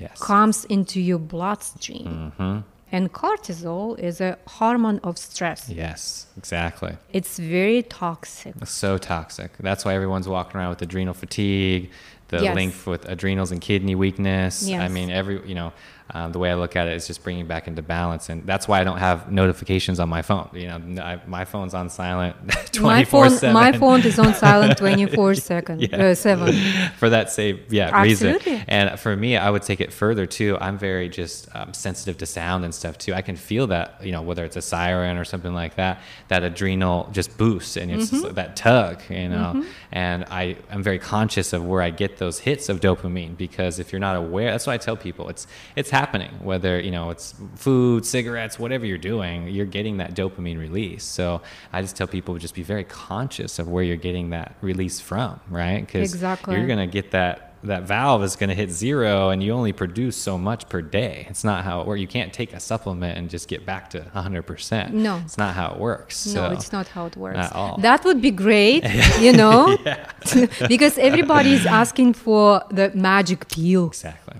Yes. comes into your bloodstream. Mm-hmm. And cortisol is a hormone of stress. Yes. Exactly. It's very toxic. It's so toxic. That's why everyone's walking around with adrenal fatigue, the Yes. link with adrenals and kidney weakness. I mean, every you know, um, the way I look at it is just bringing back into balance, and that's why I don't have notifications on my phone. You know, I, my phone's on silent twenty four phone, seven. my phone is on silent 24 second, Yeah. uh, 7. for that same yeah Absolutely. reason. And for me, I would take it further too. I'm very just um, sensitive to sound and stuff too. I can feel that you know whether it's a siren or something like that, that adrenal just boosts and it's Mm-hmm. that tug, you know. And I am very conscious of where I get those hits of dopamine because if you're not aware, that's why I tell people it's it's happening. Whether you know it's food, cigarettes, whatever you're doing, you're getting that dopamine release. So I just tell people just be very conscious of where you're getting that release from, right? Because Exactly. you're gonna get that that valve is going to hit zero and you only produce so much per day. It's not how it works. You can't take a supplement and just get back to 100%. No. It's not how it works. No, so. it's not how it works. At all. That would be great, you know, because everybody is asking for the magic pill. Exactly.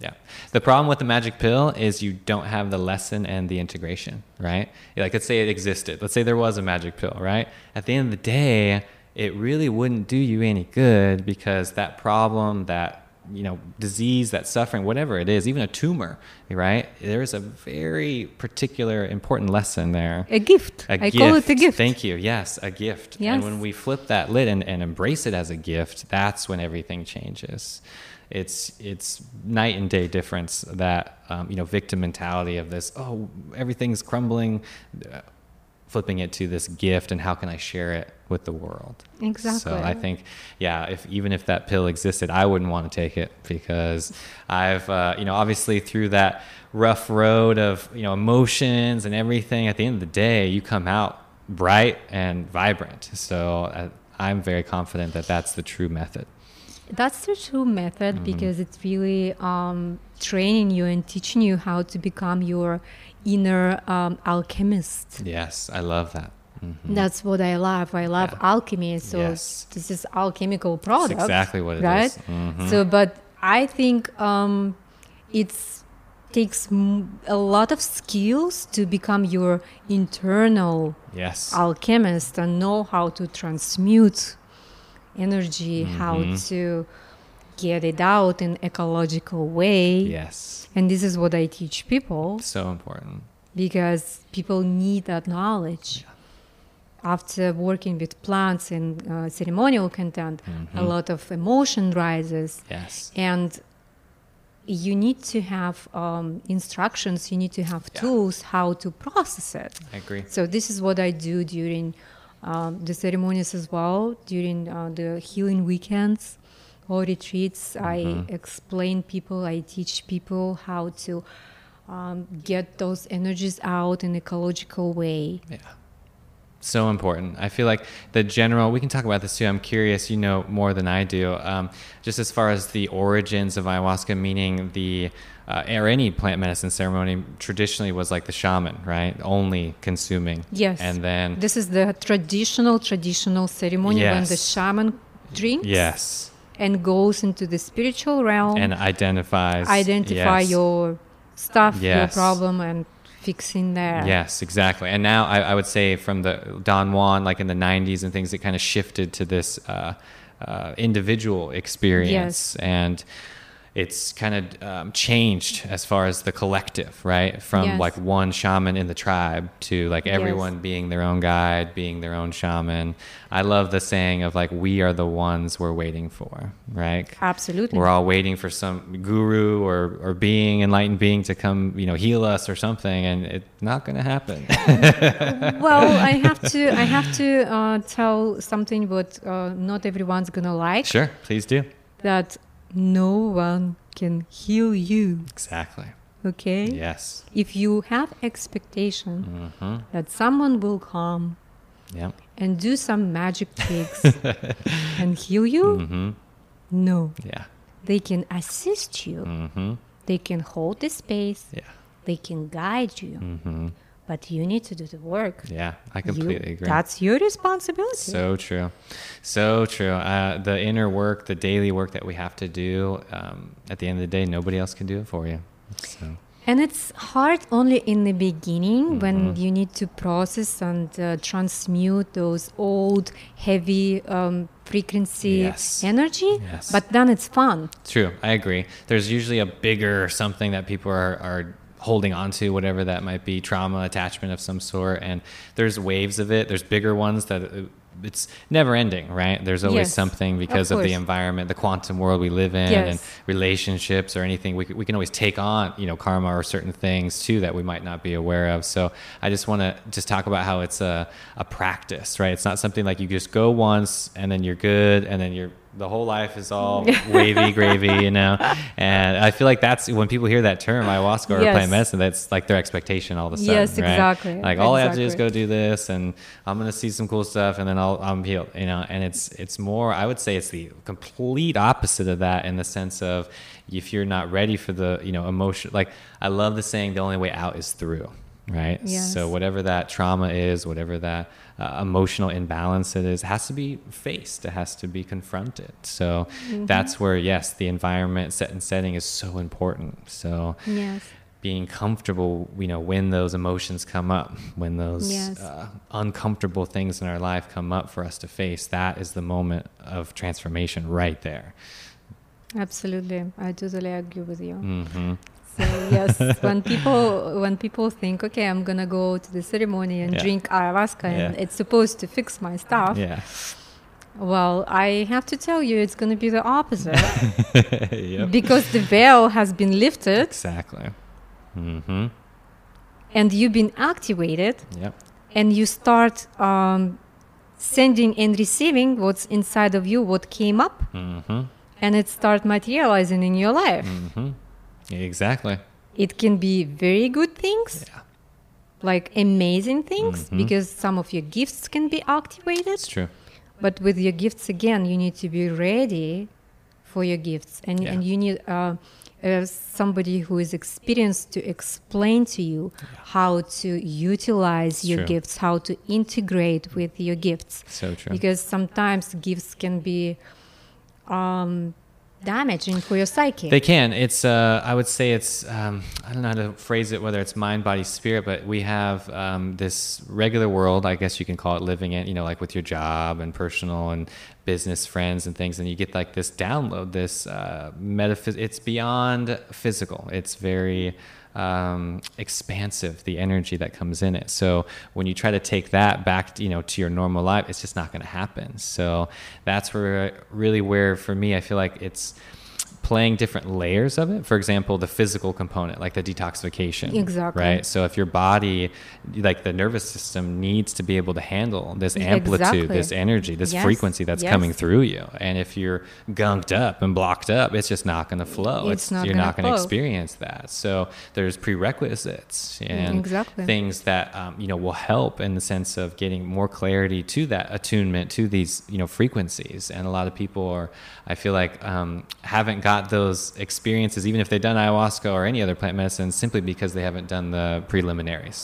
Yeah. The problem with the magic pill is you don't have the lesson and the integration, right? Like, let's say it existed. Let's say there was a magic pill, right? At the end of the day, it really wouldn't do you any good because that problem, that you know, disease, that suffering, whatever it is, even a tumor, right? There's a very particular important lesson there. A gift. A I gift. call it a gift. Thank you. Yes, a gift. Yes. And when we flip that lid and, and embrace it as a gift, that's when everything changes. It's it's night and day difference that um, you know victim mentality of this. Oh, everything's crumbling. Flipping it to this gift and how can I share it with the world? Exactly. So I think, yeah, if even if that pill existed, I wouldn't want to take it because I've, uh, you know, obviously through that rough road of you know emotions and everything. At the end of the day, you come out bright and vibrant. So uh, I'm very confident that that's the true method. That's the true method Mm-hmm. because it's really um, training you and teaching you how to become your inner um, alchemist. Yes, I love that. Mhm. That's what I love. I love Yeah. alchemy. So Yes. this is alchemical product. exactly what it right? is. Mhm. So, but I think um, it's takes m- a lot of skills to become your internal Yes. alchemist and know how to transmute energy, how Mhm. to get it out in ecological way. yes. And this is what I teach people So important. because people need that knowledge. After working with plants and uh, ceremonial content, a Mhm. lot of emotion rises, Yes. and you need to have um, instructions. You need to have Yeah. tools how to process it. I agree. So this is what I do during um, the ceremonies as well, during uh, the healing weekends or retreats. I Mhm. explain people, I teach people how to um, get those energies out in ecological way. Yeah. So important. I feel like the general, we can talk about this too. I'm curious, you know more than I do. Um, just as far as the origins of ayahuasca, meaning the, uh, or any plant medicine ceremony traditionally was like the shaman, right? Only consuming. Yes. And then, This is the traditional, traditional ceremony when the shaman drinks yes. And goes into the spiritual realm, And identifies. identify yes. your stuff, your problem, and fixing there. Yes, exactly. And now I, I would say from the Don Juan, like in the 90s and things, it kind of shifted to this uh, uh, individual experience. And it's kind of um, changed as far as the collective, right? From Yes. like one shaman in the tribe to like Yes. everyone being their own guide, being their own shaman. I love the saying of like, we are the ones we're waiting for, right? Absolutely. We're all waiting for some guru or, or being, enlightened being to come, you know, heal us or something, and it's not going to happen. well, I have to I have to uh, tell something what uh, not everyone's gonna like. sure, please do. That no one can heal you. Exactly. Okay. Yes. If you have expectation Mm-hmm. that someone will come Yep. and do some magic tricks and heal you, Mm-hmm. no. Yeah. They can assist you. Mm-hmm. They can hold the space. Yeah. They can guide you. Mm-hmm. But you need to do the work. Yeah. I You- completely agree. That's your responsibility. So true. So true. Uh, the inner work, the daily work that we have to do, um, at the end of the day, nobody else can do it for you. So, And it's hard only in the beginning when Mhm. you need to process and uh, transmute those old, heavy um, frequency Yes. energy. Yes. But then it's fun. True, I agree. There's usually a bigger something that people are, are holding on to, whatever that might be, trauma, attachment of some sort. And there's waves of it. There's bigger ones that uh, it's never ending, right? There's always Yes, something because of, the environment, the quantum world we live in, and relationships or anything. We, we can always take on, you know, karma or certain things too that we might not be aware of. So I just want to just talk about how it's a, a practice, right? It's not something like you just go once and then you're good and then you're the whole life is all wavy gravy, you know. And I feel like that's when people hear that term ayahuasca or Yes. plant medicine, that's like their expectation all of a sudden. Yes, right? exactly, Like all I have to do is go do this, and I'm gonna see some cool stuff, and then I'll I'm healed, you know. And it's it's more. I would say it's the complete opposite of that in the sense of if you're not ready for the you know emotion. Like I love the saying, the only way out is through. Right. Yes. So whatever that trauma is, whatever that uh, emotional imbalance it is, has to be faced. It has to be confronted. So Mm-hmm. that's where yes, the environment set and setting is so important. So Yes. being comfortable, you know, when those emotions come up, when those Yes. uh, uncomfortable things in our life come up for us to face, that is the moment of transformation right there. Absolutely. I totally agree with you. hmm So yes, when people when people think, okay, I'm gonna go to the ceremony and Yeah. drink ayahuasca and Yeah. it's supposed to fix my stuff. Yeah. Well, I have to tell you, it's gonna be the opposite yep. because the veil has been lifted Exactly. Mm-hmm. and you've been activated, Yep. and you start um, sending and receiving what's inside of you, what came up, Mm-hmm. and it starts materializing in your life. hmm Exactly. It can be very good things. Yeah. like amazing things Mhm. because some of your gifts can be activated It's true. but with your gifts again you need to be ready for your gifts and, Yeah. and you need uh, uh, somebody who is experienced to explain to you how to utilize It's your true. gifts how to integrate with your gifts So true. because sometimes gifts can be um, damaging for your psyche They can. It's. Uh, I would say it's. Um, I don't know how to phrase it. Whether it's mind, body, spirit, but we have um, this regular world. I guess you can call it living in. You know, like with your job and personal and business friends and things, and you get like this download. This uh, metaphys. It's beyond physical. It's very um, expansive. The energy that comes in it. So when you try to take that back, you know, to your normal life, it's just not going to happen. So that's where really where for me, I feel like it's playing different layers of it. For example, the physical component, like the detoxification. Exactly. Right. So if your body, like the nervous system, needs to be able to handle this amplitude, Exactly. this energy, this Yes. frequency that's Yes. coming through you. And if you're gunked up and blocked up, it's just not going to flow. It's not you're gonna not going to experience that. So there's prerequisites and Exactly. things that um, you know will help in the sense of getting more clarity to that attunement to these you know frequencies. And a lot of people are, I feel like, um, haven't got those experiences, even if they've done ayahuasca or any other plant medicine, simply because they haven't done the preliminaries.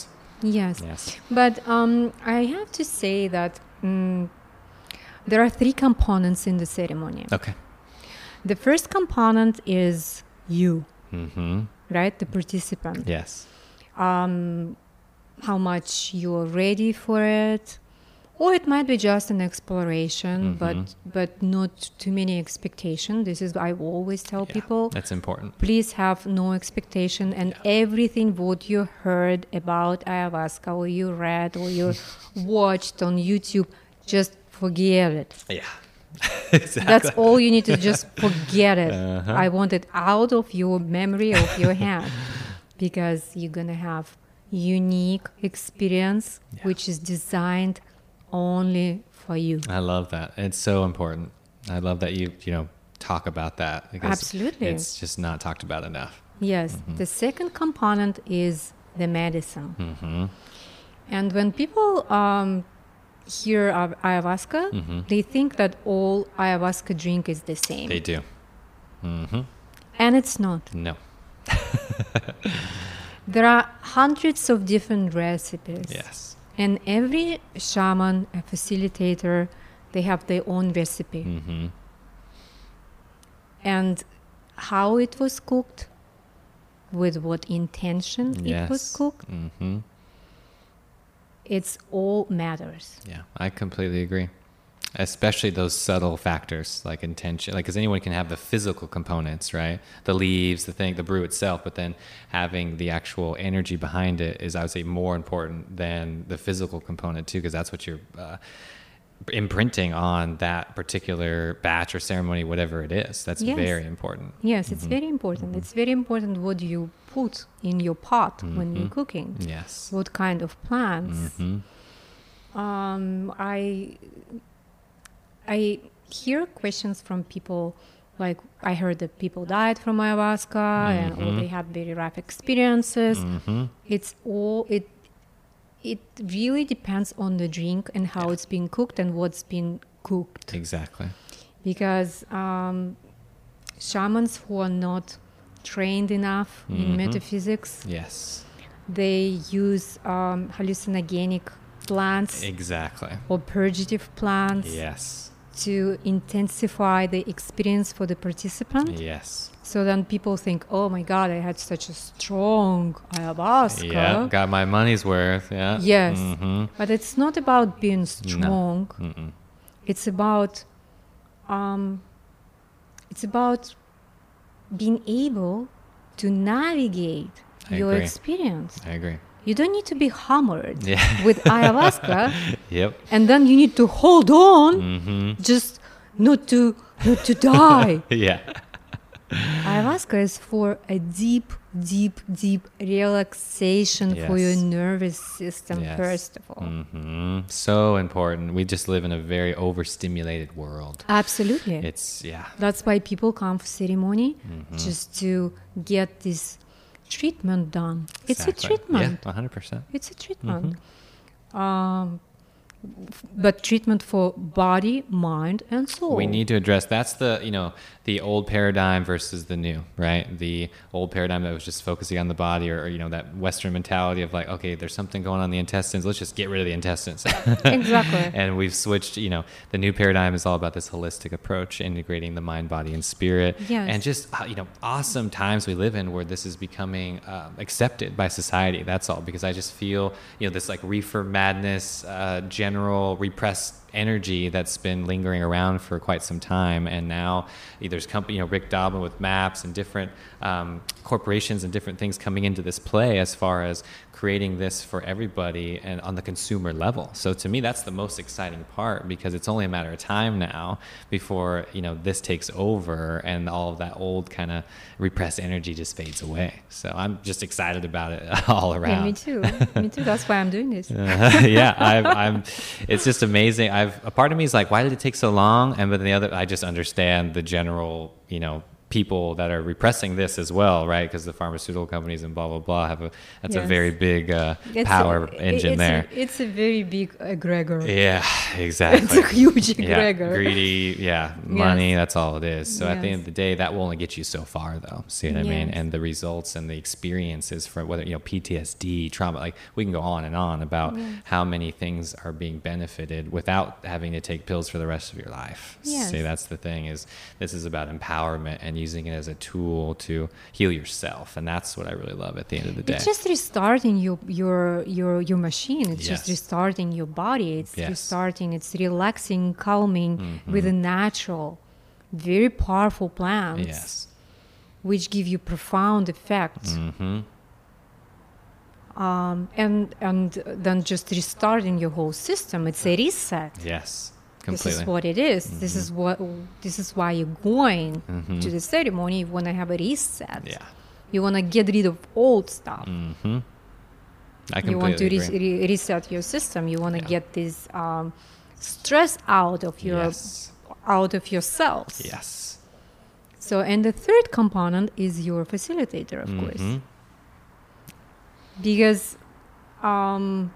yes Yes. But um, I have to say that mm, there are three components in the ceremony. Okay. The first component is you, Mm-hmm. right? The participant. Yes. Um, how much you're ready for it. Or it might be just an exploration, Mhm. but but not too many expectation. This is I always tell Yeah, people that's important. please have no expectation and everything what you heard about ayahuasca or you read or you watched on youtube just forget it Yeah. exactly. that's all you need to just forget it Uh-huh. i want it out of your memory of your head because you're gonna have unique experience Yeah. which is designed only for you I love that. It's so important. I love that you you know talk about that Absolutely. it's just not talked about enough. yes Mm-hmm. the second component is the medicine Mm-hmm. And when people um, hear of ayahuasca, Mhm. they think that all ayahuasca drink is the same. They do. hmm and it's not. No. There are hundreds of different recipes. Yes. And every shaman, a facilitator, they have their own recipe. hmm And how it was cooked, with what intention Yes. it was cooked, hmm it's all matters. Yeah, I completely agree. Especially those subtle factors like intention, like because anyone can have the physical components, right? The leaves, the thing, the brew itself, but then having the actual energy behind it is, I would say, more important than the physical component too, because that's what you're uh, imprinting on that particular batch or ceremony, whatever it is. That's Yes. very important. Yes, it's Mhm. very important. It's very important what you put in your pot when you're Mhm. cooking. Yes. What kind of plants? hmm Um, I I hear questions from people like I heard that people died from ayahuasca and or they had very rough experiences. Mm-hmm. It's all it it really depends on the drink and how it's being cooked and what's been cooked Exactly. because um, shamans who are not trained enough in Mhm. metaphysics Yes. they use um, hallucinogenic plants Exactly. or purgative plants Yes. To intensify the experience for the participant Yes. so then people think oh my god i had such a strong ayahuasca Yeah. Got my money's worth. Yeah. Yes. Mm-hmm. but it's not about being strong Mm-mm. it's about um, it's about being able to navigate I your agree. experience I agree. You don't need to be hammered Yeah. with ayahuasca Yep. and then you need to hold on Mm-hmm. just not to not to die Yeah. ayahuasca is for a deep deep deep relaxation for your nervous system Yes. first of all Mm-hmm. So important. We just live in a very overstimulated world. absolutely It's yeah. That's why people come for ceremony Mm-hmm. just to get this treatment done. It's a treatment. Yeah. hundred percent. It's a treatment. Um, but treatment for body, mind, and soul. We need to address that's the you know the old paradigm versus the new, right? The old paradigm that was just focusing on the body, or, or you know that Western mentality of like, okay, there's something going on in the intestines, let's just get rid of the intestines. exactly. and we've switched. You know, the new paradigm is all about this holistic approach, integrating the mind, body, and spirit, Yes. and just uh, you know awesome times we live in where this is becoming um, accepted by society. That's all because I just feel you know this like reefer madness, uh, general repressed energy that's been lingering around for quite some time, and now there's company, you know, Rick Doblin with MAPS and different um, corporations and different things coming into this play as far as creating this for everybody and on the consumer level. So to me, that's the most exciting part because it's only a matter of time now before you know this takes over and all of that old kind of repressed energy just fades away. So I'm just excited about it all Yeah, around. me too. me too. That's why I'm doing this. Uh, yeah, I've, I'm. It's just amazing. I've a part of me is like, why did it take so long? And but the other, I just understand the general, you know, people that are repressing this as well, right? Because the pharmaceutical companies and blah blah blah have a that's a very big uh, power a, engine it's there. A, it's a very big egregore. yeah, exactly. It's a huge Yeah, greedy. Yeah, money. That's all it is. So at the end of the day, that will only get you so far, though. See what I mean? And the results and the experiences from whether you know PTSD, trauma. Like we can go on and on about how many things are being benefited without having to take pills for the rest of your life. Yes. See, that's the thing. Is this is about empowerment and using it as a tool to heal yourself, and that's what I really love at the end of the day. It's just restarting your your your your machine. It's just restarting your body. It's Yes. restarting. It's relaxing, calming with a natural, very powerful plants, yes. which give you profound effects. Mm-hmm. Um, and and then just restarting your whole system. It's a reset. Yes. This is what it is. This is what. This is why you're going Mhm. to the ceremony. You want to have a reset. yeah. You want to get rid of old stuff. Mm-hmm. I you want to re- re- reset your system you want to Yeah. get this um, stress out of your yes. out of your cells Yes. so and the third component is your facilitator of course Mhm. because um,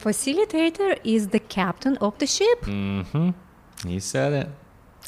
facilitator is the captain of the ship Mm-hmm. You said it.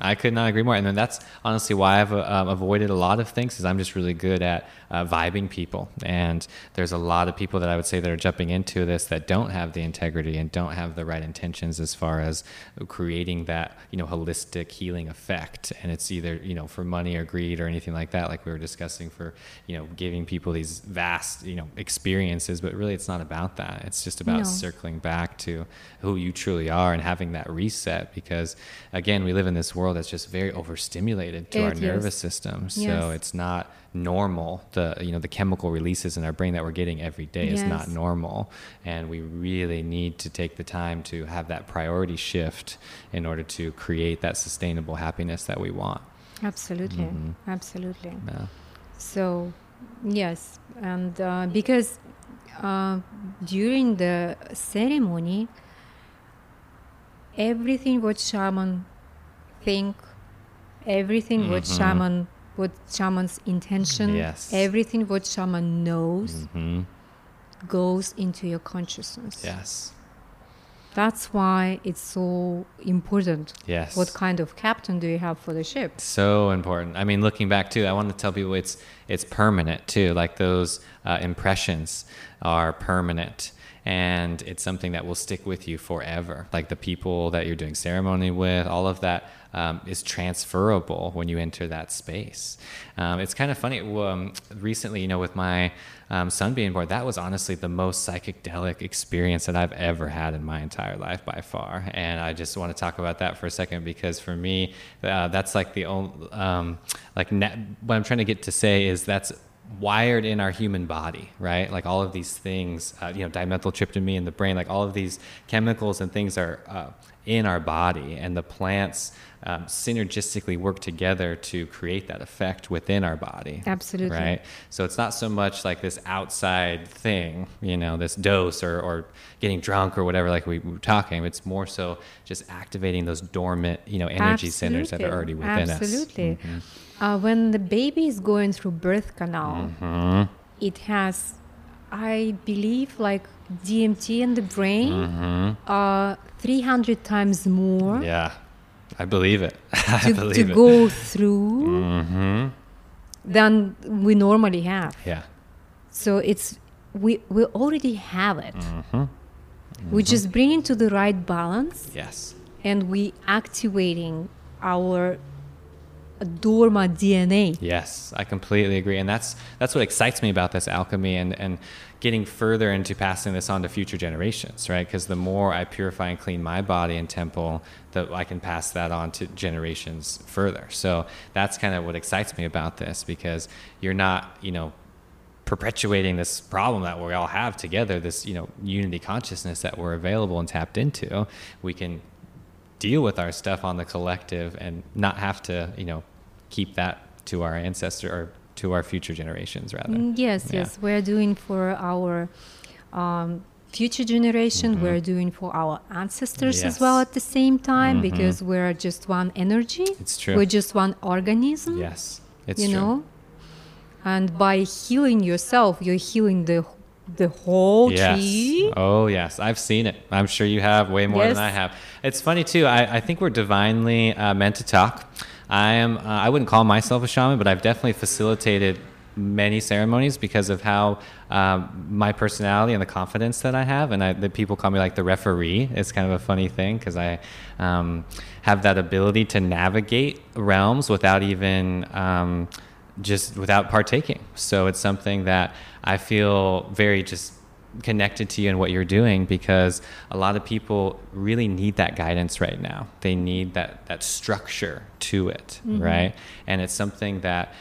I could not agree more. And then that's honestly why I've uh, avoided a lot of things is I'm just really good at uh, vibing people. And there's a lot of people that I would say that are jumping into this that don't have the integrity and don't have the right intentions as far as creating that, you know, holistic healing effect. And it's either, you know, for money or greed or anything like that, like we were discussing for, you know, giving people these vast, you know, experiences. But really, it's not about that. It's just about No. circling back to who you truly are and having that reset because again we live in this world that's just very overstimulated to our It is. nervous system so Yes. it's not normal. The you know the chemical releases in our brain that we're getting every day is not normal. And we really need to take the time to have that priority shift in order to create that sustainable happiness that we want. Absolutely. Mhm. absolutely. Yeah. so yes. And uh, because uh, during the ceremony everything what shaman think, everything what Mhm. shaman, what shaman's intention, Yes. everything what shaman knows hmm goes into your consciousness. Yes. That's why it's so important. Yes. What kind of captain do you have for the ship? So important. I mean, looking back too, I want to tell people it's it's permanent too. Like those uh, impressions are permanent, and it's something that will stick with you forever. Like the people that you're doing ceremony with, all of that um, is transferable when you enter that space. Um, it's kind of funny. Um, recently, you know, with my um, son being born, that was honestly the most psychedelic experience that I've ever had in my entire life by far. And I just want to talk about that for a second because for me, uh, that's like the only, um, like na- what I'm trying to get to say is that's wired in our human body, right? Like all of these things, uh, you know, dimethyltryptamine in the brain, like all of these chemicals and things are uh, in our body, and the plants um, synergistically work together to create that effect within our body. Absolutely. Right. So it's not so much like this outside thing, you know, this dose or, or getting drunk or whatever, like we were talking. It's more so just activating those dormant, you know, energy centers that are already within Absolutely. us. Mm-hmm. Uh, when the baby is going through birth canal, Mhm. it has, I believe, like DMT in the brain, Mhm. uh, 300 times more Yeah. I believe it. I to, believe to it. go through hmm than we normally have. Yeah. So it's we we already have it. hmm We just bring it to the right balance, Yes. and we activating our dormant DNA. Yes, I completely agree, and that's that's what excites me about this alchemy and and getting further into passing this on to future generations, right? Because the more I purify and clean my body and temple, that I can pass that on to generations further. So that's kind of what excites me about this because you're not, you know, perpetuating this problem that we all have together, this you know unity consciousness that we're available and tapped into. We can deal with our stuff on the collective and not have to you know keep that to our ancestor or to our future generations rather. Mm, Yes, Yeah. yes, we're doing for our um, future generation. We're doing for our ancestors as well Mm-hmm. At the same time Mhm. because we're just one energy. It's true. We're just one organism. Yes, it's you true. know, and by healing yourself, you're healing the the whole Yes. tree. Oh, yes. I've seen it. I'm sure you have way more Yes. than I have. It's funny too. I, I think we're divinely uh, meant to talk. I am. Uh, I wouldn't call myself a shaman, but I've definitely facilitated many ceremonies because of how um, my personality and the confidence that I have, and I, the people call me like the referee. It's kind of a funny thing because I um, have that ability to navigate realms without even. Um, just without partaking. So it's something that I feel very just connected to you and what you're doing because a lot of people really need that guidance right now. They need that that structure to it, mm-hmm. right? And it's something that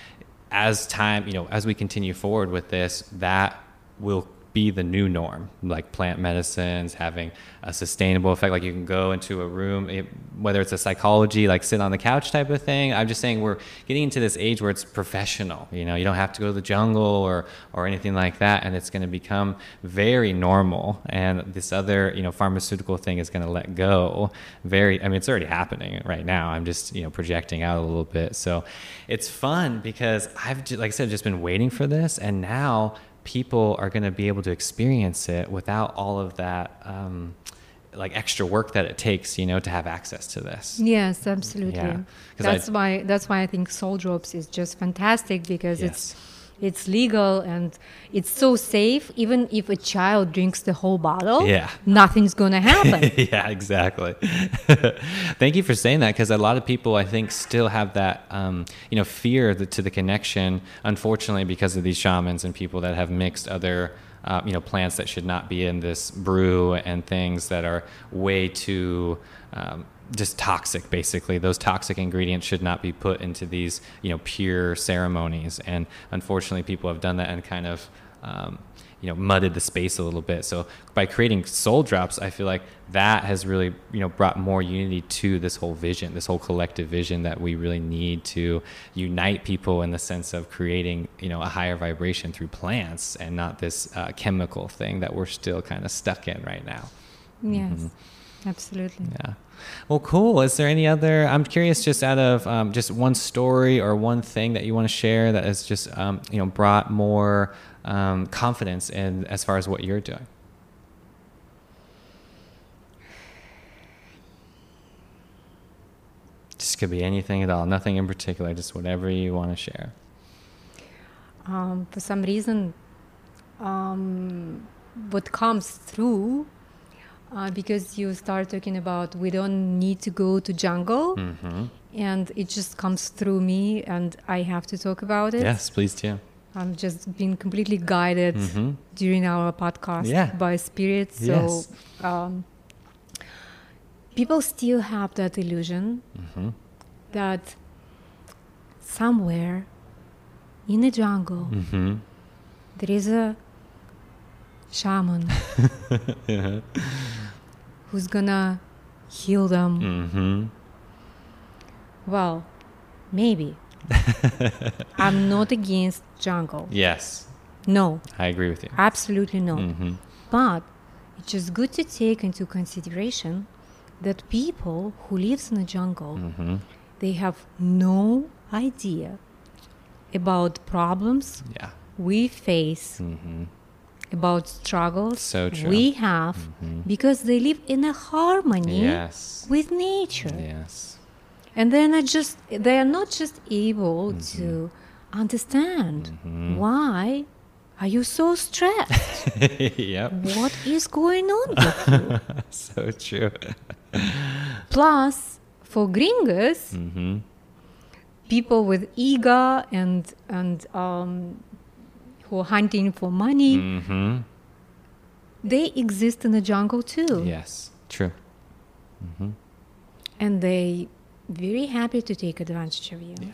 as time, you know, as we continue forward with this, that will be the new norm like plant medicines having a sustainable effect like you can go into a room it, whether it's a psychology like sit on the couch type of thing. I'm just saying we're getting into this age where it's professional you know you don't have to go to the jungle or or anything like that and it's going to become very normal. And this other you know pharmaceutical thing is going to let go. Very i mean it's already happening right now. I'm just you know projecting out a little bit. So it's fun because i've like i said just been waiting for this and now people are going to be able to experience it without all of that um, like extra work that it takes you know to have access to this Yes, absolutely. Yeah, 'cause I- That's why that's why I think Soul Drops is just fantastic because Yes. it's it's legal and it's so safe. Even if a child drinks the whole bottle, Yeah. nothing's gonna happen. yeah, exactly. Thank you for saying that because a lot of people, I think, still have that, um, you know, fear that, to the connection. Unfortunately, because of these shamans and people that have mixed other, uh, you know, plants that should not be in this brew and things that are way too. Um, just toxic basically those toxic ingredients should not be put into these you know pure ceremonies and unfortunately people have done that and kind of um, you know mudded the space a little bit so by creating soul drops i feel like that has really you know brought more unity to this whole vision this whole collective vision that we really need to unite people in the sense of creating you know a higher vibration through plants and not this uh, chemical thing that we're still kind of stuck in right now yes. Mm-hmm. Absolutely. Yeah. Well, cool. Is there any other? I'm curious, just out of um, just one story or one thing that you want to share that has just um, you know brought more um, confidence in as far as what you're doing. Just could be anything at all, nothing in particular, just whatever you want to share. Um, for some reason, um, what comes through uh, because you start talking about we don't need to go to jungle Mm-hmm. and it just comes through me and i have to talk about it Yes, please do. i'm just being completely guided Mhm. during our podcast Yeah. by spirit so Yes. um, people still have that illusion Mm-hmm. that somewhere in the jungle Mm-hmm. there is a shaman who's gonna heal them. Mm-hmm. Well, maybe. I'm not against jungle. Yes, No, I agree with you. absolutely no. Mm-hmm. But it's just good to take into consideration that people who lives in the jungle, Mm-hmm. they have no idea about problems Yeah. we face, Mm-hmm. About struggles So we have, Mhm. because they live in a harmony Yes. with nature. Yes. and they're not just they are not just able Mm-hmm. to understand why are you so stressed yep. what is going on with you so true. plus for gringos Mm-hmm. people with ego and and um, are hunting for money Mm-hmm. they exist in the jungle too Yes. True. Mm-hmm. and they very happy to take advantage of you Yeah.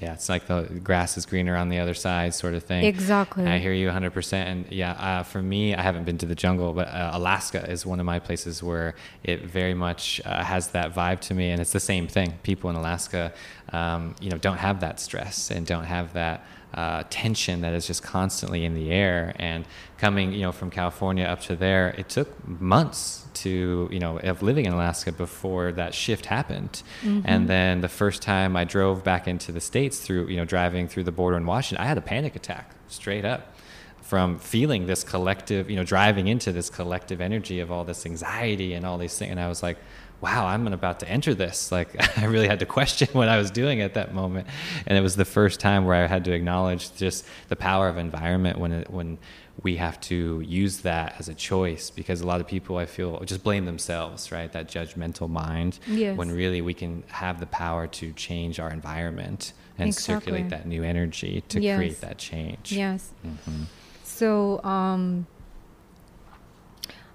Yeah, it's like the grass is greener on the other side, sort of thing. exactly I hear you 100%. And yeah, uh, for me, I haven't been to the jungle, but uh, Alaska is one of my places where it very much uh, has that vibe to me. And it's the same thing. People in Alaska, um, you know, don't have that stress and don't have that uh, tension that is just constantly in the air. And coming, you know, from California up to there, it took months to, you know, of living in Alaska before that shift happened. And then the first time I drove back into the States through, you know, driving through the border in Washington, I had a panic attack straight up from feeling this collective, you know, driving into this collective energy of all this anxiety and all these things. And I was like, wow, I'm about to enter this. Like, I really had to question what I was doing at that moment. And it was the first time where I had to acknowledge just the power of environment when it, when we have to use that as a choice because a lot of people I feel just blame themselves, right? That judgmental mind. Yes. When really we can have the power to change our environment and Exactly. circulate that new energy to Yes. create that change. yes Mhm. So um,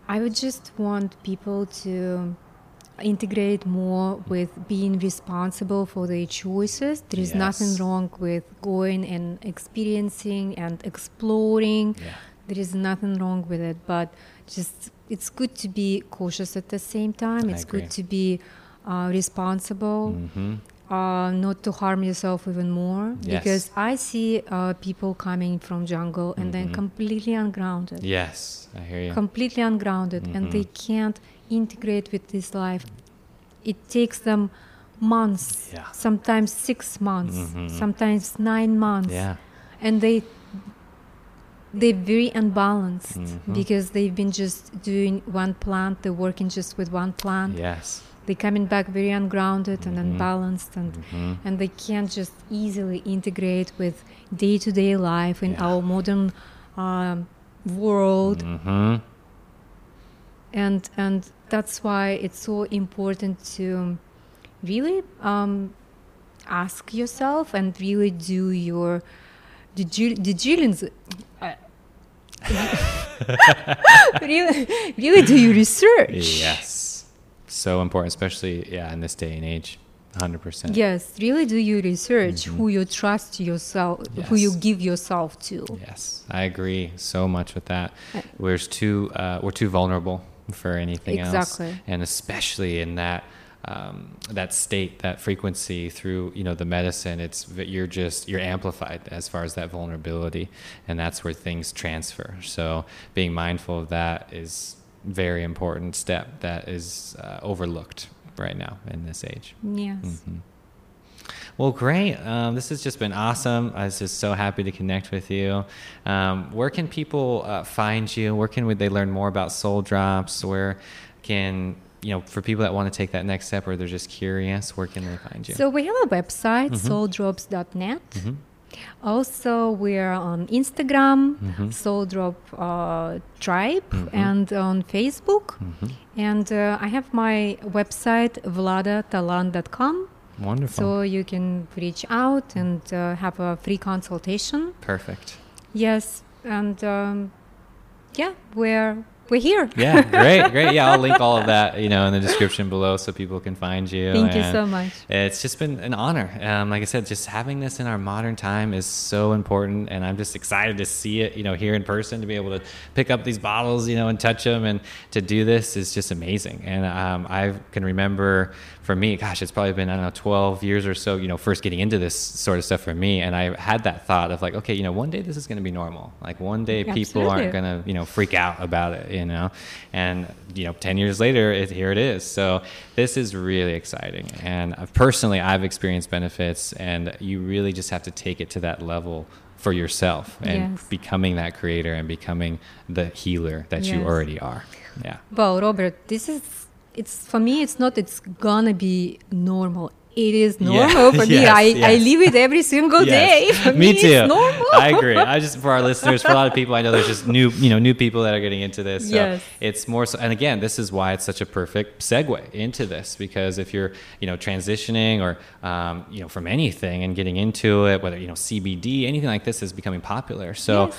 I would just want people to integrate more with being responsible for their choices. There is nothing wrong with going and experiencing and exploring. Yeah. There is nothing wrong with it, but just it's good to be cautious at the same time. It's good to be uh, responsible Mhm. uh, not to harm yourself even more Yes. because I see uh, people coming from jungle and then Mhm. completely ungrounded, Yes, I hear you. completely ungrounded, and they Mhm. can't integrate with this life. It takes them months, Yeah. sometimes six months, Mhm. sometimes nine months, yeah. and they they're very unbalanced Mhm. because they've been just doing one plant, they're working just with one plant Yes. they're coming back very ungrounded and Mhm. unbalanced and Mhm. and they can't just easily integrate with day-to-day life in Yeah. our modern um, world Mhm. And and that's why it's so important to really um, ask yourself and really do your the diligence uh, really really do your research Yes. So important, especially yeah in this day and age. 100%. Yes, really do your research Mhm. who you trust yourself, who you give yourself to. Yes, I agree so much with that. Uh, We're too uh, we're too vulnerable for anything Exactly. else, and especially in that um, that state, that frequency through you know the medicine. It's that you're just you're amplified as far as that vulnerability, and that's where things transfer. So being mindful of that is very important step that is uh, overlooked right now in this age. Yes. Mhm. Well, great. Um, this has just been awesome. I was just so happy to connect with you. Um, where can people uh, find you? Where can they learn more about Soul Drops? Where can you know for people that want to take that next step or they're just curious? Where can they find you? So we have a website, Mhm. souldrops.net. Mhm. Also, we're on Instagram, Mhm. Soul Drop uh, Tribe, Mhm. and on Facebook. Mhm. And uh, I have my website, vladatalan.com. Wonderful. So you can reach out and uh, have a free consultation. Perfect. Yes, and um, yeah, we're we're here. Yeah, great, great. Yeah, I'll link all of that, you know, in the description below so people can find you. Thank you so much. It's just been an honor. Um, like I said, just having this in our modern time is so important, and I'm just excited to see it, you know, here in person, to be able to pick up these bottles, you know, and touch them, and to do this is just amazing. And um, I can remember, for me, gosh, it's probably been I don't know, 12 years or so, you know, first getting into this sort of stuff for me, and I had that thought of like, okay, you know, one day this is going to be normal. Like one day people aren't going to, you know, freak out about it, you know, and you know, 10 years later, it, here it is. So this is really exciting, and personally, I've experienced benefits, and you really just have to take it to that level for yourself and Yes. becoming that creator and becoming the healer that you already are. Yeah. Well, Robert, this is it's for me. It's not. It's gonna be normal. It is Yeah, normal for me. yes, I, I yes. live it every single day. For me, me, too. It's normal. I agree. I just for our listeners, for a lot of people, I know there's just new, you know, new people that are getting into this. So Yes. it's more so. And again, this is why it's such a perfect segue into this because if you're, you know, transitioning or, um, you know, from anything and getting into it, whether you know CBD, anything like this is becoming popular. So.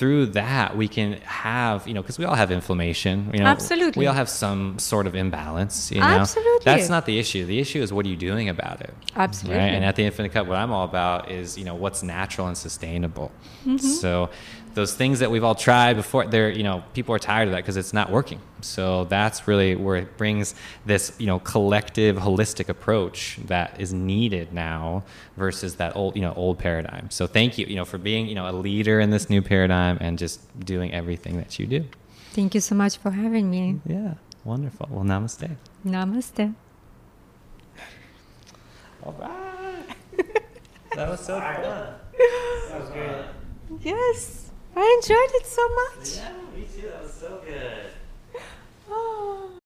Through that, we can have, you know, because we all have inflammation. You know, Absolutely. We all have some sort of imbalance. You know, Absolutely. That's not the issue. The issue is what are you doing about it? Absolutely. Right? And at the Infinite Cup, what I'm all about is, you know, what's natural and sustainable. Mm-hmm. So those things that we've all tried before, they're, you know, people are tired of that because it's not working. So that's really where it brings this, you know, collective, holistic approach that is needed now versus that old, you know, old paradigm. So thank you, you know, for being, you know, a leader in this new paradigm and just doing everything that you do. Thank you so much for having me. Yeah. Wonderful. Well, namaste. Namaste. All right. that was so fun. That was great. Yes, I enjoyed it so much. Yeah, me too. That was so good. Oh.